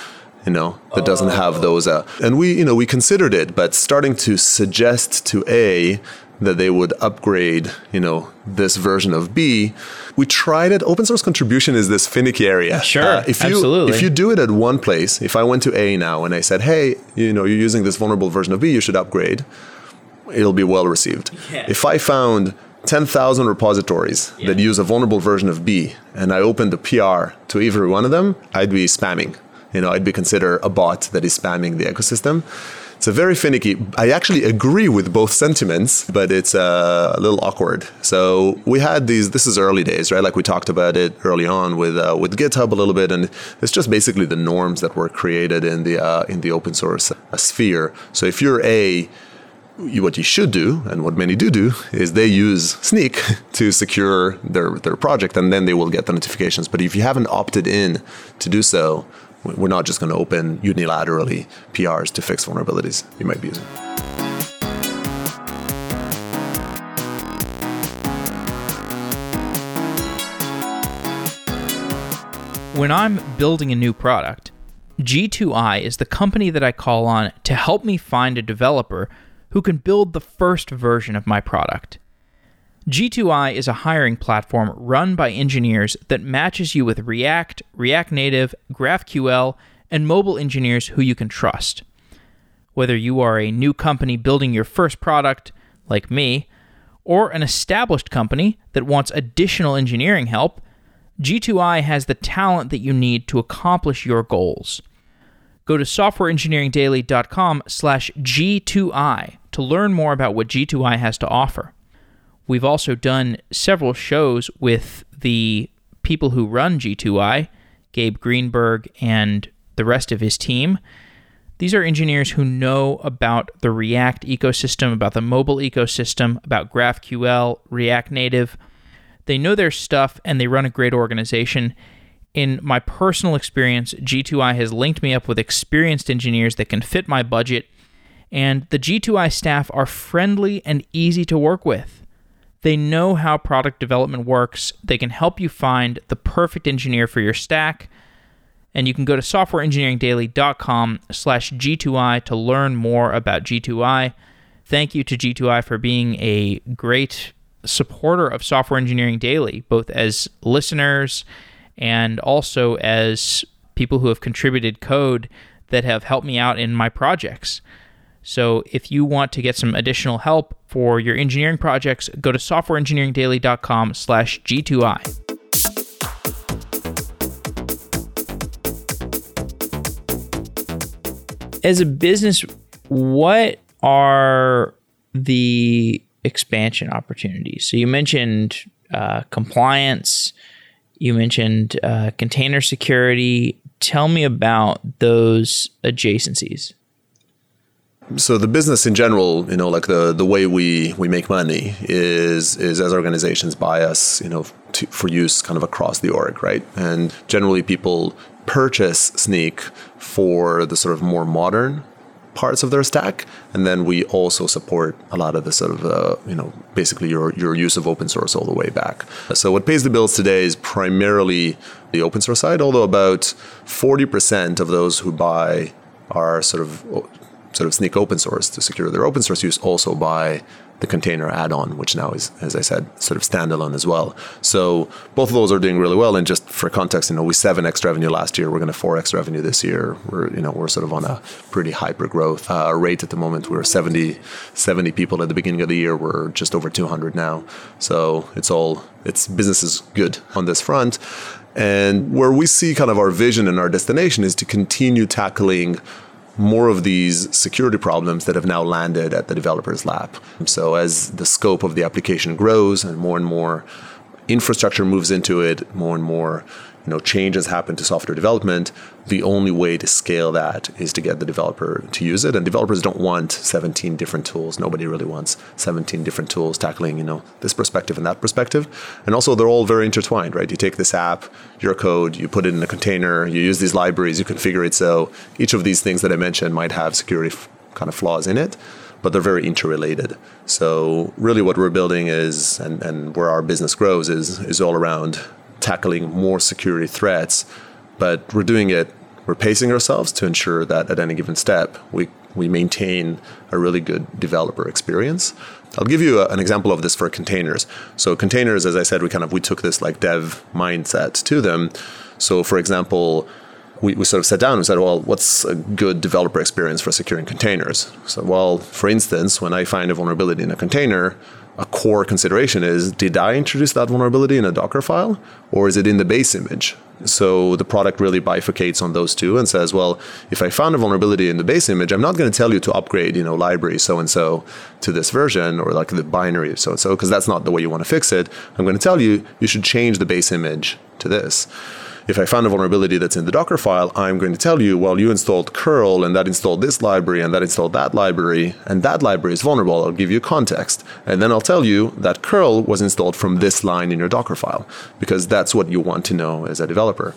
you know that doesn't have those uh, and we you know we considered it but starting to suggest to a that they would upgrade, you know, this version of B. We tried it. Open source contribution is this finicky area. Sure, uh, if you, absolutely. If you do it at one place, if I went to A now and I said, "Hey, you know, you're using this vulnerable version of B, you should upgrade," it'll be well received. Yeah. If I found 10,000 repositories yeah. that use a vulnerable version of B and I opened the PR to every one of them, I'd be spamming. You know, I'd be considered a bot that is spamming the ecosystem. It's a very finicky. I actually agree with both sentiments, but it's uh, a little awkward. So we had these. This is early days, right? Like we talked about it early on with uh, with GitHub a little bit, and it's just basically the norms that were created in the uh, in the open source uh, sphere. So if you're a you, what you should do, and what many do do, is they use Snyk to secure their, their project, and then they will get the notifications. But if you haven't opted in to do so, We're not just going to open unilaterally PRs to fix vulnerabilities you might be using. When I'm building a new product, G2I is the company that I call on to help me find a developer who can build the first version of my product. G2I is a hiring platform run by engineers that matches you with React, React Native, GraphQL, and mobile engineers who you can trust. Whether you are a new company building your first product, like me, or an established company that wants additional engineering help, G2I has the talent that you need to accomplish your goals. Go to softwareengineeringdaily.com slash G2I to learn more about what G2I has to offer. We've also done several shows with the people who run G2I, Gabe Greenberg and the rest of his team. These are engineers who know about the React ecosystem, about the mobile ecosystem, about GraphQL, React Native. They know their stuff and they run a great organization. In my personal experience, G2I has linked me up with experienced engineers that can fit my budget, and the G2I staff are friendly and easy to work with. They know how product development works. They can help you find the perfect engineer for your stack. And you can go to softwareengineeringdaily.com slash G2I to learn more about G2I. Thank you to G2I for being a great supporter of Software Engineering Daily, both as listeners and also as people who have contributed code that have helped me out in my projects. So if you want to get some additional help for your engineering projects, go to softwareengineeringdaily.com slash G2I. As a business, what are the expansion opportunities? So you mentioned uh, compliance, you mentioned uh, container security. Tell me about those adjacencies. So the business in general, you know, like the the way we we make money is is as organizations buy us, you know, to, for use kind of across the org, right? And generally, people purchase Snyk for the sort of more modern parts of their stack, and then we also support a lot of the sort of uh, you know basically your your use of open source all the way back. So what pays the bills today is primarily the open source side, although about forty percent of those who buy are sort of sort of Snyk open source to secure their open source use also buy the container add-on, which now is, as I said, sort of standalone as well. So both of those are doing really well. And just for context, you know, we seven x revenue last year. We're going to four x revenue this year. We're you know we're sort of on a pretty hyper growth uh, rate at the moment. We are 70, 70 people at the beginning of the year. We're just over 200 now. So it's all it's business is good on this front. And where we see kind of our vision and our destination is to continue tackling more of these security problems that have now landed at the developer's lap. So as the scope of the application grows and more and more infrastructure moves into it, more and more you know changes happen to software development. The only way to scale that is to get the developer to use it. And developers don't want 17 different tools. Nobody really wants 17 different tools tackling you know this perspective and that perspective. And also they're all very intertwined right? You take this app your code you put it in a container you use these libraries you configure it. So each of these things that i mentioned might have security f- kind of flaws in it but they're very interrelated. So really what we're building is and, and where our business grows is is all around tackling more security threats, but we're doing it. We're pacing ourselves to ensure that at any given step we we maintain a really good developer experience. I'll give you a, an example of this for containers. So containers, as I said, we kind of we took this like dev mindset to them. So for example, we, we sort of sat down and said, well, what's a good developer experience for securing containers? So, well, for instance, when I find a vulnerability in a container, a core consideration is did I introduce that vulnerability in a Docker file or is it in the base image? So the product really bifurcates on those two and says, well, if I found a vulnerability in the base image, I'm not going to tell you to upgrade, you know, library so and so to this version or like the binary so and so because that's not the way you want to fix it. I'm going to tell you you should change the base image to this if I found a vulnerability that's in the Docker file, I'm going to tell you, well, you installed curl and that installed this library and that installed that library, and that library is vulnerable. I'll give you context. And then I'll tell you that curl was installed from this line in your Docker file, because that's what you want to know as a developer.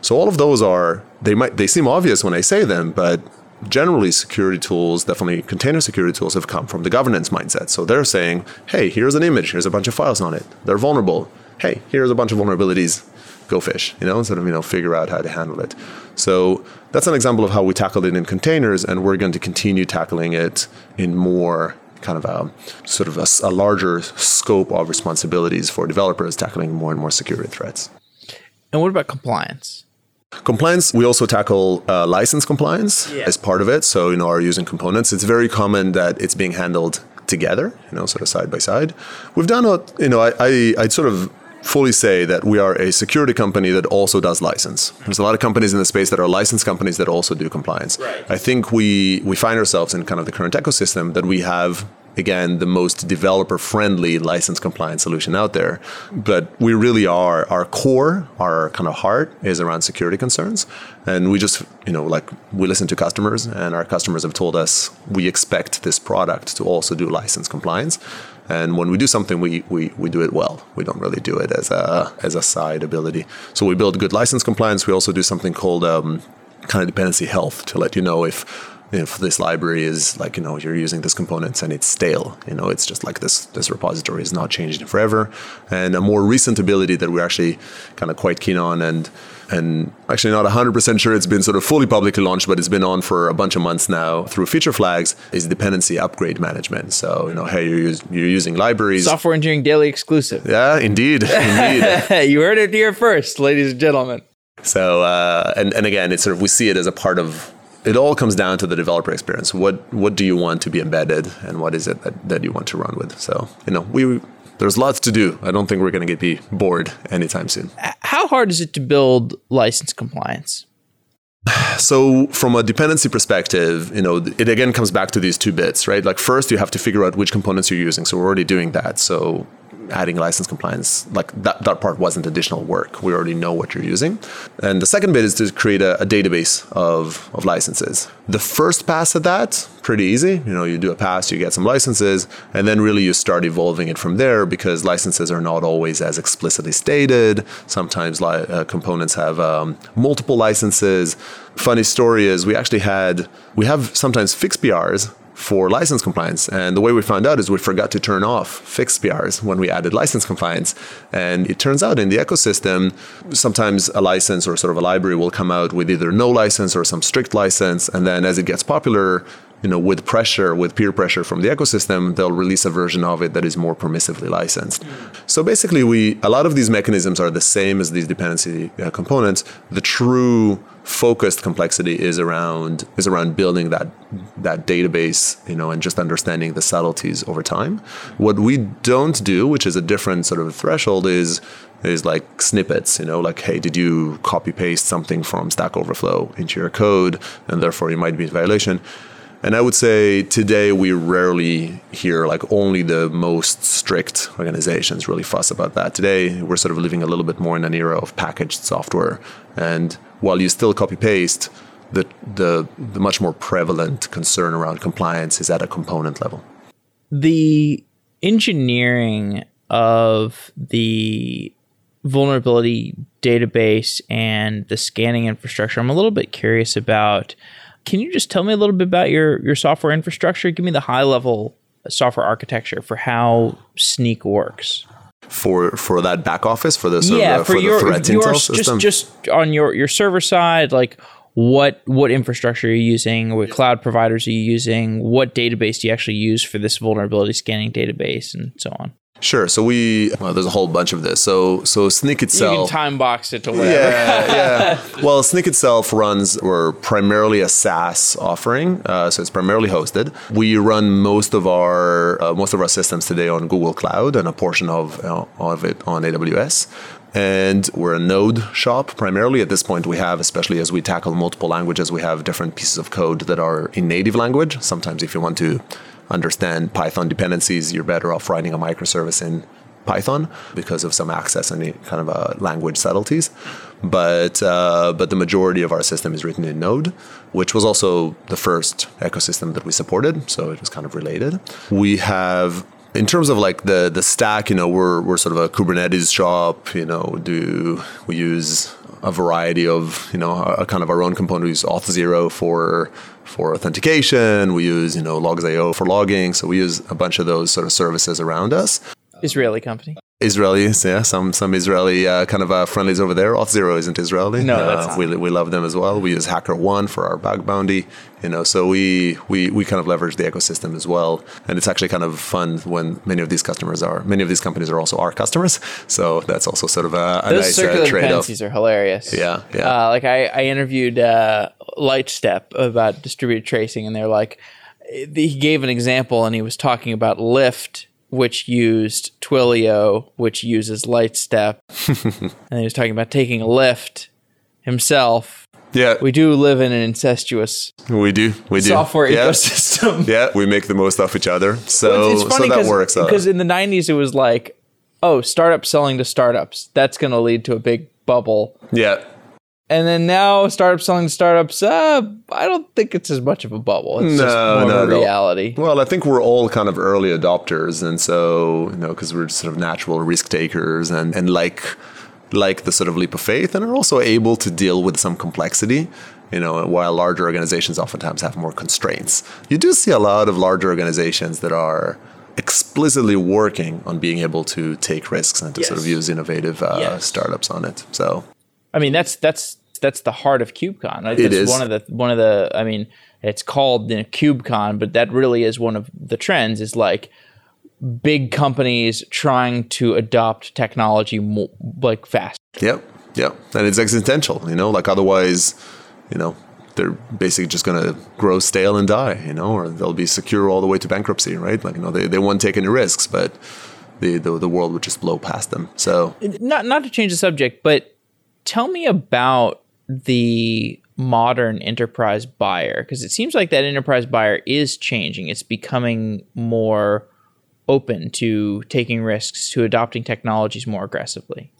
So all of those are they might they seem obvious when I say them, but generally security tools, definitely container security tools have come from the governance mindset. So they're saying, hey, here's an image, here's a bunch of files on it. They're vulnerable. Hey, here's a bunch of vulnerabilities. Go fish, you know, instead of, you know, figure out how to handle it. So that's an example of how we tackled it in containers, and we're going to continue tackling it in more kind of a sort of a, a larger scope of responsibilities for developers tackling more and more security threats. And what about compliance? Compliance, we also tackle uh, license compliance Yeah. as part of it. So, you know, our using components, it's very common that it's being handled together, you know, sort of side by side. We've done a, you know, I, I, I'd sort of fully say that we are a security company that also does license. There's a lot of companies in the space that are license companies that also do compliance. Right. I think we, we find ourselves in kind of the current ecosystem that we have again the most developer friendly license compliance solution out there but we really are our core our kind of heart is around security concerns and we just you know like we listen to customers and our customers have told us we expect this product to also do license compliance and when we do something we, we, we do it well. We don't really do it as a as a side ability. So we build good license compliance. We also do something called um, kind of dependency health to let you know if if this library is like you know you're using this components and it's stale. You know it's just like this this repository is not changing forever. And a more recent ability that we're actually kind of quite keen on and and actually not 100% sure it's been sort of fully publicly launched but it's been on for a bunch of months now through feature flags is dependency upgrade management so you know hey you're, use, you're using libraries Software Engineering Daily exclusive. yeah indeed indeed you heard it here first, ladies and gentlemen. So uh, and and again, it's sort of we see it as a part of. It all comes down to the developer experience. What what do you want to be embedded, and what is it that, that you want to run with? So you know, we there's lots to do. I don't think we're going to get be bored anytime soon. How hard is it to build license compliance? So from a dependency perspective, you know, it again comes back to these two bits, right? Like first you have to figure out which components you're using. So we're already doing that. So adding license compliance, like that, that part wasn't additional work. We already know what you're using. And the second bit is to create a, a database of, of licenses. The first pass at that, pretty easy. You know, you do a pass, you get some licenses, and then really you start evolving it from there because licenses are not always as explicitly stated. Sometimes li- uh, components have um, multiple licenses. Funny story is we actually had, we have sometimes fixed PRs for license compliance. And the way we found out is we forgot to turn off fixed PRs when we added license compliance. And it turns out in the ecosystem, sometimes a license or sort of a library will come out with either no license or some strict license. And then as it gets popular, you know, with pressure, with peer pressure from the ecosystem, they'll release a version of it that is more permissively licensed. So basically, we a lot of these mechanisms are the same as these dependency uh, components. The true focused complexity is around is around building that that database, you know, and just understanding the subtleties over time. What we don't do, which is a different sort of threshold, is is like snippets, you know, like hey, did you copy paste something from Stack Overflow into your code, and therefore you might be in violation. And I would say today we rarely hear like only the most strict organizations really fuss about that. Today we're sort of living a little bit more in an era of packaged software. And while you still copy paste, the, the, the much more prevalent concern around compliance is at a component level. The engineering of the vulnerability database and the scanning infrastructure, I'm a little bit curious about. Can you just tell me a little bit about your your software infrastructure? Give me the high level software architecture for how Snyk works. For for that back office, for the sort yeah, for, for your, the threat your intel just just on your your server side, like what what infrastructure are you using? What cloud providers are you using? What database do you actually use for this vulnerability scanning database, and so on? Sure. So we well, there's a whole bunch of this. So so You itself. can time box it to whatever. Yeah, yeah. Well, Snyk itself runs, we're primarily a SaaS offering, uh, so it's primarily hosted. We run most of our uh, most of our systems today on Google Cloud and a portion of uh, of it on AWS. And we're a node shop primarily. At this point, we have, especially as we tackle multiple languages, we have different pieces of code that are in native language. Sometimes, if you want to understand Python dependencies, you're better off writing a microservice in Python because of some access and kind of uh, language subtleties. But uh, but the majority of our system is written in Node, which was also the first ecosystem that we supported, so it was kind of related. We have. In terms of like the the stack, you know, we're we're sort of a Kubernetes shop. You know, do we use a variety of you know a, kind of our own component. We use Auth0 for for authentication. We use you know Logz.io for logging. So we use a bunch of those sort of services around us. Israeli company. Israelis, yeah, some some Israeli uh, kind of uh, friendlies over there. Auth0 isn't Israeli. No, uh, that's not. we we love them as well. We use HackerOne for our bug bounty, you know. So we we we kind of leverage the ecosystem as well, and it's actually kind of fun when many of these customers are many of these companies are also our customers. So that's also sort of a, a Those nice circular uh, trade-off. dependencies are hilarious. Yeah, yeah. Uh, like I, I interviewed uh, Lightstep about distributed tracing, and they're like, he gave an example, and he was talking about Lyft, which used Twilio, which uses Lightstep, and he was talking about taking a Lyft himself. Yeah, We do live in an incestuous we do. We do. software yeah. ecosystem. Yeah, we make the most of each other. So, it's funny so that works out. because in the 90s it was like oh startups selling to startups that's going to lead to a big bubble Yeah. And then now startups selling to startups uh, i don't think it's as much of a bubble it's just No, more no, of a no. reality Well, I think we're all kind of early adopters, and so you know, because we're sort of natural risk takers, and and like like the sort of leap of faith, and are also able to deal with some complexity. You know, while larger organizations oftentimes have more constraints, you do see a lot of larger organizations that are explicitly working on being able to take risks and to sort of use innovative uh, Yes. startups on it. So i mean that's that's that's the heart of kubecon right? It is. one of the one of the i mean it's called you know, kubecon but that really is one of the trends is like big companies trying to adopt technology mo- like fast Yep, yep, and it's existential. You know, like otherwise, you know, they're basically just going to grow stale and die. You know, or they'll be secure all the way to bankruptcy, right? Like you know, they, they won't take any risks, but the, the the world would just blow past them. So not not to change the subject, but tell me about the modern enterprise buyer because it seems like that enterprise buyer is changing. It's becoming more open to taking risks, to adopting technologies more aggressively.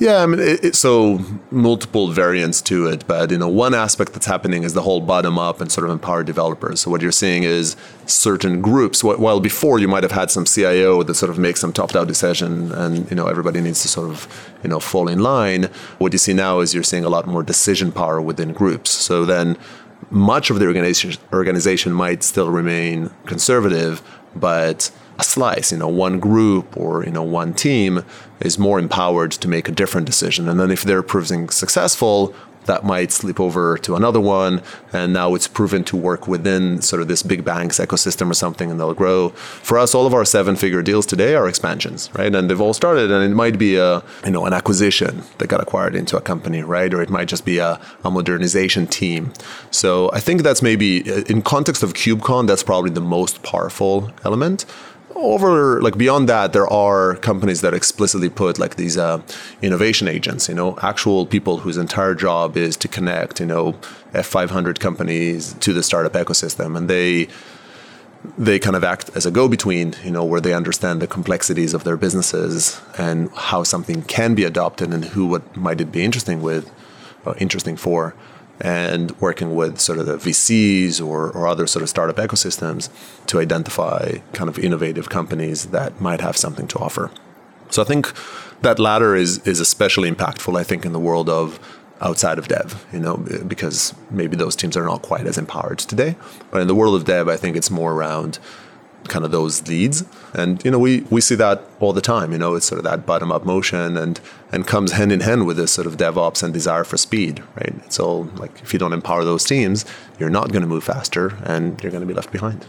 Yeah, I mean, it, it, so multiple variants to it, but you know, one aspect that's happening is the whole bottom up and sort of empower developers. So what you're seeing is certain groups. wh- While before you might have had some CIO that sort of makes some top-down decision, and you know everybody needs to sort of you know fall in line. What you see now is you're seeing a lot more decision power within groups. So then, much of the organization organization might still remain conservative, but a slice, you know, one group or you know one team is more empowered to make a different decision. And then if they're proving successful, that might slip over to another one, and now it's proven to work within sort of this big banks ecosystem or something, and they'll grow. For us, all of our seven-figure deals today are expansions, right? And they've all started, and it might be a you know an acquisition that got acquired into a company, right? Or it might just be a, a modernization team. So I think that's maybe in context of KubeCon, that's probably the most powerful element over like beyond that there are companies that explicitly put like these uh, innovation agents you know actual people whose entire job is to connect you know f500 companies to the startup ecosystem. And they they kind of act as a go-between you know where they understand the complexities of their businesses and how something can be adopted and who what might it be interesting with or interesting for and working with sort of the VCs or, or other sort of startup ecosystems to identify kind of innovative companies that might have something to offer. So I think that latter is is especially impactful. I think in the world of outside of dev, you know, because maybe those teams are not quite as empowered today. But in the world of dev, I think it's more around kind of those leads. And you know we we see that all the time you know it's sort of that bottom up motion and and comes hand in hand with this sort of devops and desire for speed right? It's all like if you don't empower those teams you're not going to move faster and you're going to be left behind.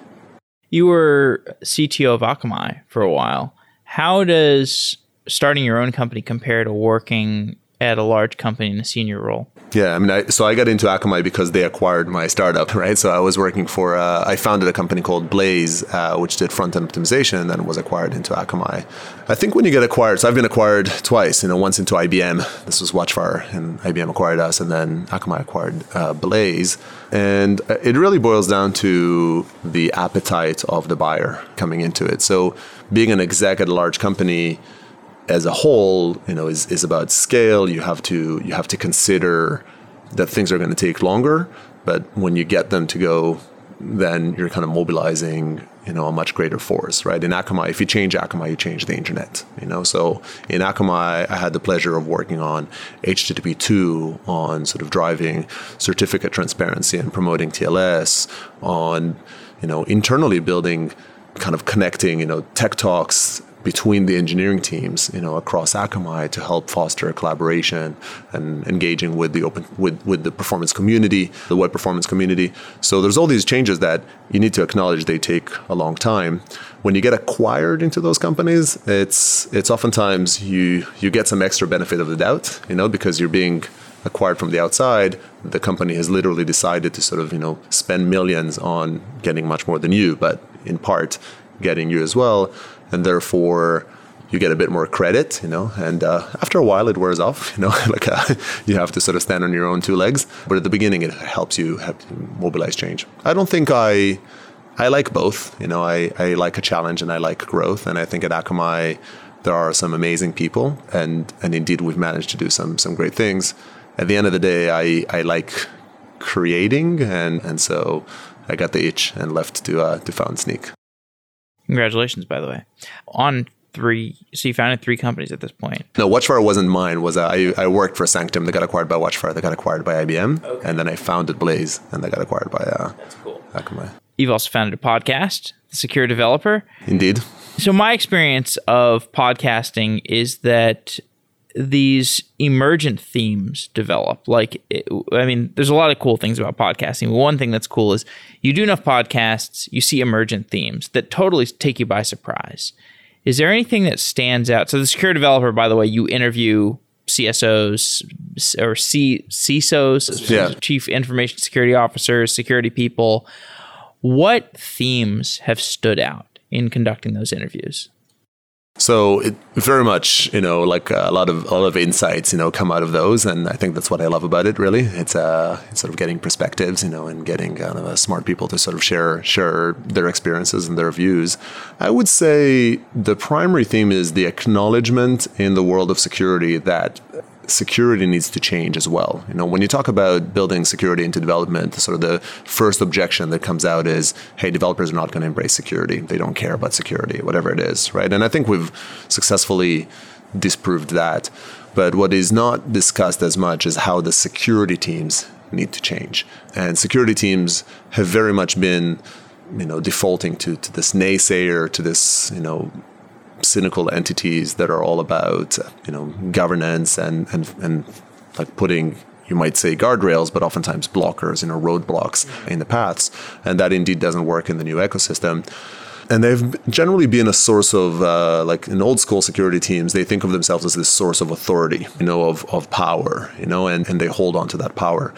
You were CTO of Akamai for a while. How does starting your own company compare to working at a large company in a senior role? Yeah, I mean, I, so I got into Akamai because they acquired my startup, right? So I was working for, uh, I founded a company called Blaze, uh, which did front end optimization, and then was acquired into Akamai. I think when you get acquired, so I've been acquired twice. You know, once into IBM. This was Watchfire, and IBM acquired us, and then Akamai acquired uh, Blaze. And it really boils down to the appetite of the buyer coming into it. So being an exec at a large company as a whole, you know, is, is about scale. You have to you have to consider that things are going to take longer, but when you get them to go then you're kind of mobilizing you know a much greater force right in akamai if you change akamai you change the internet you know so in akamai i had the pleasure of working on http2 on sort of driving certificate transparency and promoting tls on you know internally building kind of connecting you know tech talks between the engineering teams, you know, across Akamai to help foster collaboration and engaging with the open with, with the performance community, the web performance community. So there's all these changes that you need to acknowledge they take a long time. When you get acquired into those companies, it's it's oftentimes you you get some extra benefit of the doubt, you know, because you're being acquired from the outside, the company has literally decided to sort of, you know, spend millions on getting much more than you, but in part getting you as well and therefore you get a bit more credit, you know, and uh, after a while it wears off, you know, like uh, you have to sort of stand on your own two legs. But at the beginning, it helps you have to mobilize change. I don't think I, I like both. You know, I, I like a challenge and I like growth, and I think at Akamai there are some amazing people, and and indeed we've managed to do some some great things. At the end of the day, I I like creating, and and so I got the itch and left to uh, to found Snyk. Congratulations, by the way, on three. So you founded three companies at this point. No, Watchfire wasn't mine. Was I? I worked for Sanctum. They got acquired by Watchfire. They got acquired by IBM, okay. and then I founded Blaze, and they got acquired by uh, That's cool. Akamai. You've also founded a podcast, The Secure Developer. Indeed. So my experience of podcasting is that these emergent themes develop. Like, I mean, there's a lot of cool things about podcasting. One thing that's cool is you do enough podcasts, you see emergent themes that totally take you by surprise. Is there anything that stands out? So, the secure developer, by the way, you interview CSOs or C- CISOs, yeah. chief information security officers, security people. What themes have stood out in conducting those interviews? So it very much, you know, like a lot of a lot of insights, you know, come out of those, and I think that's what I love about it. Really, it's uh, sort of getting perspectives, you know, and getting kind of uh, smart people to sort of share share their experiences and their views. I would say the primary theme is the acknowledgement in the world of security that security needs to change as well. You know, when you talk about building security into development, sort of the first objection that comes out is, hey, developers are not going to embrace security. They don't care about security, whatever it is, right? And I think we've successfully disproved that. But what is not discussed as much is how the security teams need to change. And security teams have very much been, you know, defaulting to, to this naysayer, to this, you know, cynical entities that are all about you know governance and and and like putting you might say guardrails, but oftentimes blockers, you know, roadblocks in the paths, and that indeed doesn't work in the new ecosystem. And they've generally been a source of, uh, like in old school security teams, they think of themselves as this source of authority, you know, of, of power, you know, and, and they hold on to that power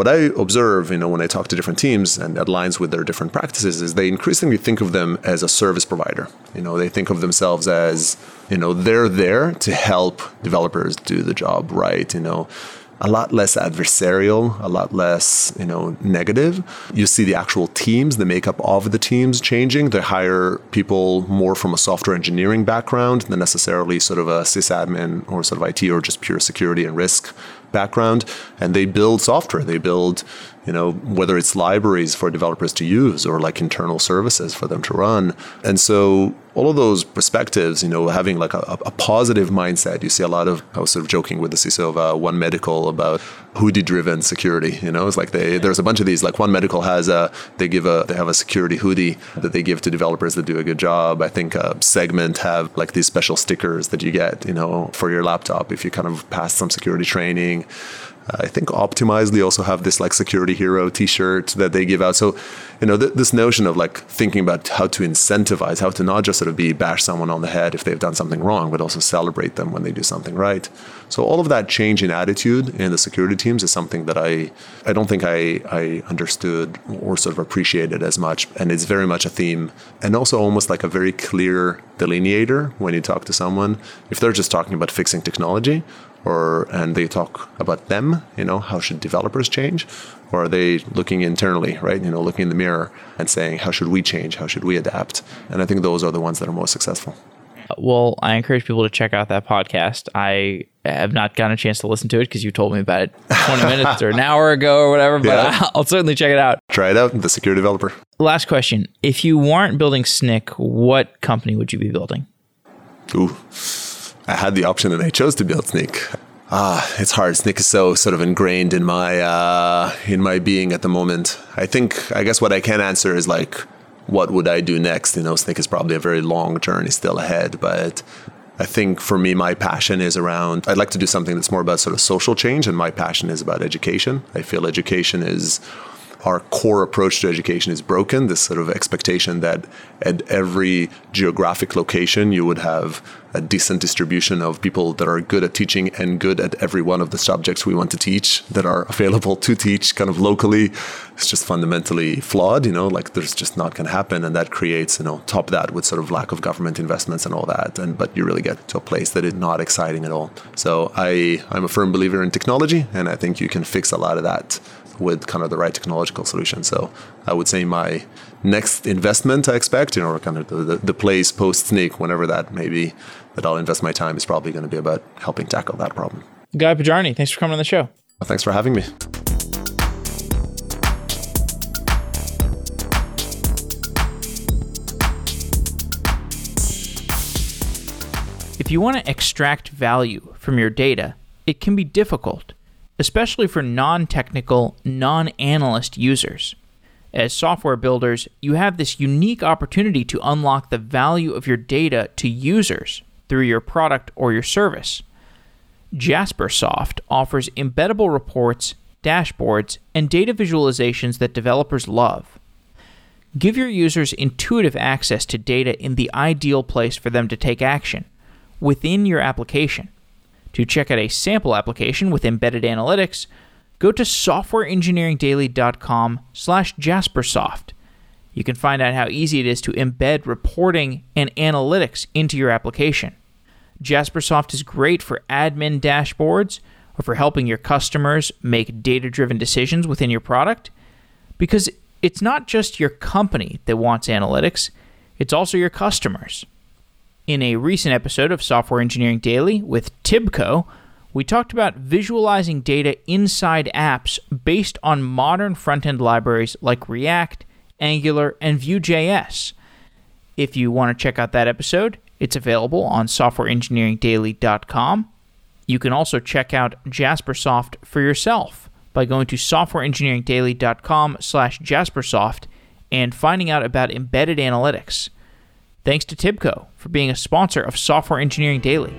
what I observe, you know, when I talk to different teams and aligns with their different practices is they increasingly think of them as a service provider. You know, they think of themselves as, you know, they're there to help developers do the job right, you know a lot less adversarial, a lot less, you know, negative. You see the actual teams, the makeup of the teams changing. They hire people more from a software engineering background than necessarily sort of a sysadmin or sort of IT or just pure security and risk background and they build software. They build you know whether it's libraries for developers to use or like internal services for them to run. And so all of those perspectives you know having like a, a positive mindset you see a lot of i was sort of joking with the ciso of uh, one medical about hoodie driven security you know? It's like they there's a bunch of these like one medical has a they give a they have a security hoodie that they give to developers that do a good job. I think uh, segment have like these special stickers that you get you know for your laptop if you kind of pass some security training I think Optimizely also have this like security hero T-shirt that they give out. So, you know, th- this notion of like thinking about how to incentivize, how to not just sort of be bash someone on the head if they've done something wrong, but also celebrate them when they do something right. So all of that change in attitude in the security teams is something that I I don't think I I understood or sort of appreciated as much, and it's very much a theme, and also almost like a very clear delineator when you talk to someone. If they're just talking about fixing technology, or and they talk about them you know how should developers change or are they looking internally right you know looking in the mirror and saying how should we change how should we adapt and i think those are the ones that are most successful uh, Well, I encourage people to check out that podcast. I have not gotten a chance to listen to it because you told me about it 20 minutes or an hour ago or whatever, but Yeah. I'll certainly check it out. Try it out, the secure developer. Last question. If you weren't building Snyk, what company would you be building? Ooh, I had the option and I chose to build Snyk. Ah, it's hard. Snyk is so sort of ingrained in my uh, in my being at the moment. I think I guess what I can answer is like, what would I do next? You know, Snyk is probably a very long journey still ahead, but I think for me, my passion is around. I'd like to do something that's more about sort of social change, and my passion is about education. I feel education is our core approach to education is broken. This sort of expectation that at every geographic location you would have a decent distribution of people that are good at teaching and good at every one of the subjects we want to teach that are available to teach kind of locally. It's just fundamentally flawed, you know, like there's just not going to happen. And that creates, you know, top that with sort of lack of government investments and all that. And, but you really get to a place that is not exciting at all. So I, I'm a firm believer in technology and I think you can fix a lot of that with kind of the right technological solution. So I would say my next investment I expect, you know, kind of the, the, the place post Snyk, whenever that may be, that I'll invest my time is probably going to be about helping tackle that problem. Guy Podjarny, thanks for coming on the show. Well, thanks for having me. If you want to extract value from your data, it can be difficult, especially for non technical, non analyst users. As software builders, you have this unique opportunity to unlock the value of your data to users through your product or your service. Jaspersoft offers embeddable reports, dashboards, and data visualizations that developers love. Give your users intuitive access to data in the ideal place for them to take action within your application. To check out a sample application with embedded analytics, go to softwareengineeringdaily.com slash jaspersoft. You can find out how easy it is to embed reporting and analytics into your application. Jaspersoft is great for admin dashboards or for helping your customers make data-driven decisions within your product because it's not just your company that wants analytics, it's also your customers. In a recent episode of Software Engineering Daily with Tibco, we talked about visualizing data inside apps based on modern front end libraries like React, Angular, and Vue.js. If you want to check out that episode, it's available on softwareengineeringdaily.com. You can also check out Jaspersoft for yourself by going to softwareengineeringdaily.com slash jaspersoft and finding out about embedded analytics. Thanks to Tibco for being a sponsor of Software Engineering Daily.